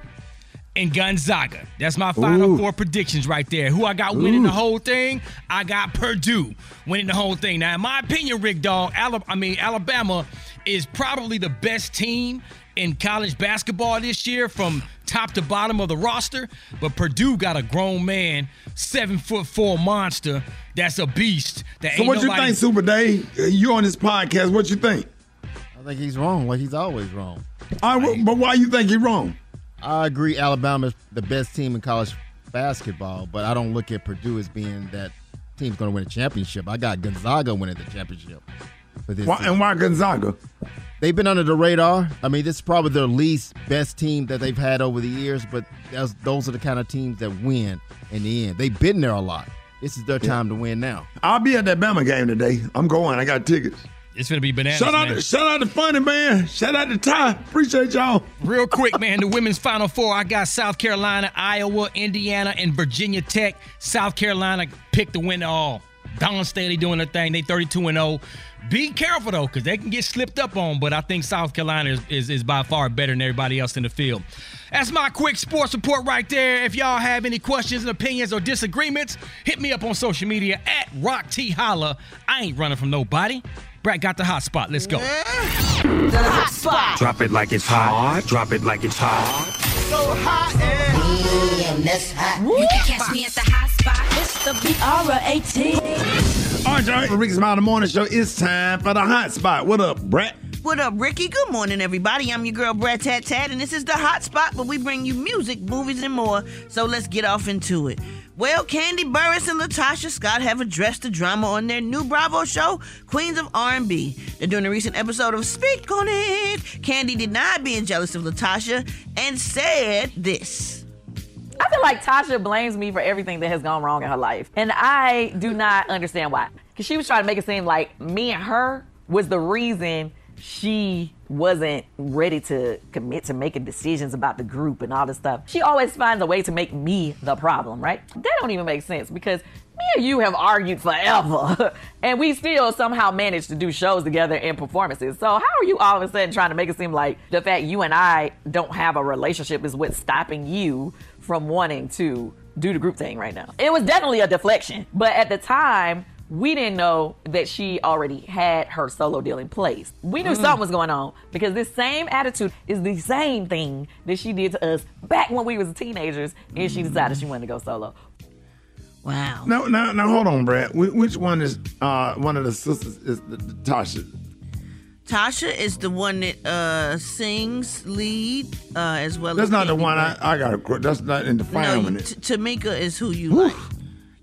and Gonzaga. That's my final Ooh. four predictions right there. Who I got winning the whole thing? I got Purdue winning the whole thing. Now, in my opinion, Rick Dog, Alabama, I mean Alabama is probably the best team in college basketball this year from top to bottom of the roster. But Purdue got a grown man, seven foot four monster that's a beast. That So ain't what you think, Super Dave? You on this podcast? What you think? I think he's wrong. Like he's always wrong. All right, but why you think he's wrong? I agree. Alabama's the best team in college basketball, but I don't look at Purdue as being that team's going to win a championship. I got Gonzaga winning the championship. For this Why, and why Gonzaga? They've been under the radar. I mean, this is probably their least best team that they've had over the years, but that's, those are the kind of teams that win in the end. They've been there a lot. This is their time to win now. I'll be at that Bama game today. I'm going. I got tickets. It's gonna be bananas. Shout out, man. to, shout out to Funny Man. Shout out to Ty. Appreciate y'all. Real quick, man, the women's Final Four. I got South Carolina, Iowa, Indiana, and Virginia Tech. South Carolina picked to win all. Dawn Staley doing their thing. They 32 and 0. Be careful though, because they can get slipped up on. But I think South Carolina is, is, is by far better than everybody else in the field. That's my quick sports report right there. If y'all have any questions and opinions or disagreements, hit me up on social media at Rock T Holla. I ain't running from nobody. Brat got the hot spot. Let's go. The hot spot. Drop it like it's hot. Drop it like it's hot. So hot and damn, that's hot. You can catch me at the hot spot. It's the B-R-A-T. All right, y'all. For Rickey's Mountain Morning Show, it's time for the hot spot. What up, Brat? What up, Rickey? Good morning, everybody. I'm your girl, Brat Tat Tat, and this is the hot spot where we bring you music, movies, and more. So let's get off into it. Well, Kandi Burruss and LaTocha Scott have addressed the drama on their new Bravo show, Queens of R&B. They're doing a recent episode of Speak on It. Kandi denied being jealous of LaTocha and said this. I feel like Tasha blames me for everything that has gone wrong in her life. And I do not understand why. Because she was trying to make it seem like me and her was the reason she wasn't ready to commit to making decisions about the group and all this stuff. She always finds a way to make me the problem, right? That don't even make sense because me and you have argued forever and we still somehow managed to do shows together and performances. So how are you all of a sudden trying to make it seem like the fact you and I don't have a relationship is what's stopping you from wanting to do the group thing right now? It was definitely a deflection, but at the time, we didn't know that she already had her solo deal in place. We knew Mm. something was going on because this same attitude is the same thing that she did to us back when we was teenagers and she decided she wanted to go solo. Wow. No, no, now hold on, Brat. Which one is uh one of the sisters is the, the Tasha? Tasha is the one that uh, sings lead uh, as well That's as not the one Burruss. I, I got. to That's not in the No, family. T- Tamika is who you like.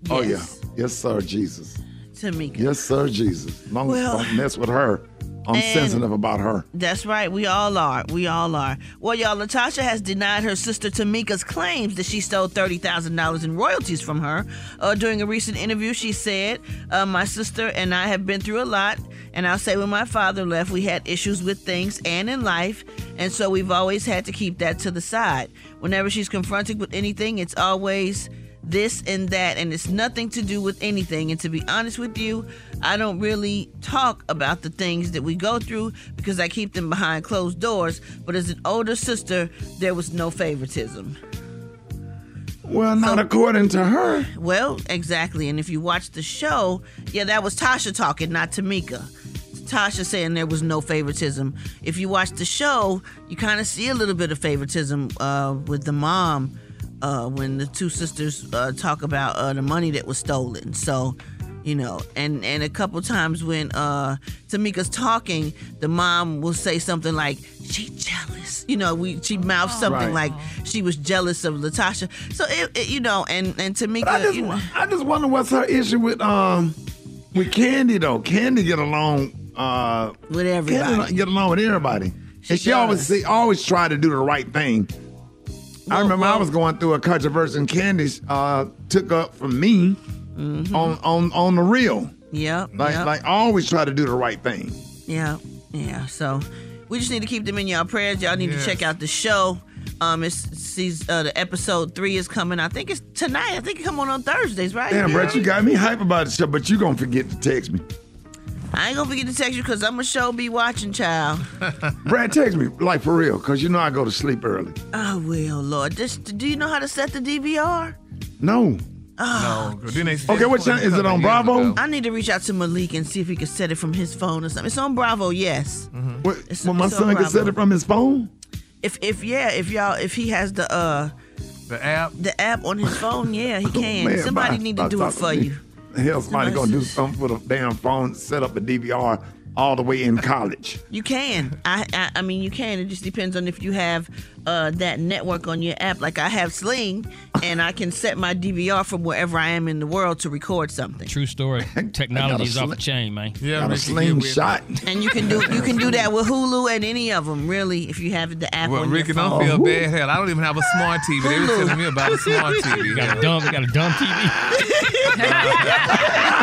Oh yeah, yes sir, Jesus. Tamika. Yes sir, Jesus. Long Well- as don't mess with her. I'm sensitive about her. That's right. We all are. We all are. Well, y'all, LaTocha has denied her sister Tamika's claims that she stole $30,000 in royalties from her. Uh, during a recent interview, she said, uh, My sister and I have been through a lot. And I'll say when my father left, we had issues with things and in life. And so we've always had to keep that to the side. Whenever she's confronted with anything, it's always this and that, and it's nothing to do with anything. And to be honest with you, I don't really talk about the things that we go through because I keep them behind closed doors. But as an older sister, there was no favoritism. Well, not according to her. Well, exactly. And if you watch the show, yeah, that was Tasha talking, not Tamika. Tasha saying there was no favoritism. If you watch the show, you kind of see a little bit of favoritism uh, with the mom uh, when the two sisters uh, talk about uh, the money that was stolen. So, you know, and and a couple times when uh, Tamika's talking, the mom will say something like, "She jealous," you know. We she mouthed something Right. like she was jealous of LaTocha. So it, it- you know, and and Tamika, I just, you know, I just wonder what's her issue with um with Kandi though. Kandi get along uh with everybody. Kandi get along with everybody. and she always say, always try to do the right thing. I remember I was going through a controversy and Kandi uh, took up from me on on on the real. Yep. Like yep. like always try to do the right thing. Yeah, yeah. So we just need to keep them in y'all prayers. Y'all need Yes. to check out the show. Um, it's sees uh, the episode three is coming. I think it's tonight. I think it come on on Thursdays, right? Damn, Brat, you got me hype about the show, but you gonna forget to text me. I ain't gonna forget to text you because I'm a show be watching, child. Brat, text me like for real, cause you know I go to sleep early. I will, Lord. Just do you know how to set the DVR? No. Oh, No, then they Okay, what channel is it on Bravo? I need to reach out to Malik and see if he can set it from his phone or something. It's on Bravo, yes. What, It's- well, my it's son can set it from his phone. If if yeah, if y'all if he has the uh the app the app on his phone, yeah, he can. Oh, Man, Somebody bye. need to Stop do it for to you. Hell, somebody gonna do something for the damn phone, set up a DVR all the way in college. You can. I, I I mean you can. It just depends on if you have uh that network on your app. Like I have Sling and I can set my DVR from wherever I am in the world to record something. True story. Technology is off the chain, man. Yeah, Got a slingshot. And you can do you can do that with Hulu and any of them really if you have the app Well, on Rickey, your phone. don't feel bad. Hell, I don't even have a smart TV. They were telling me about a smart TV. You got a dumb, you got a dumb TV.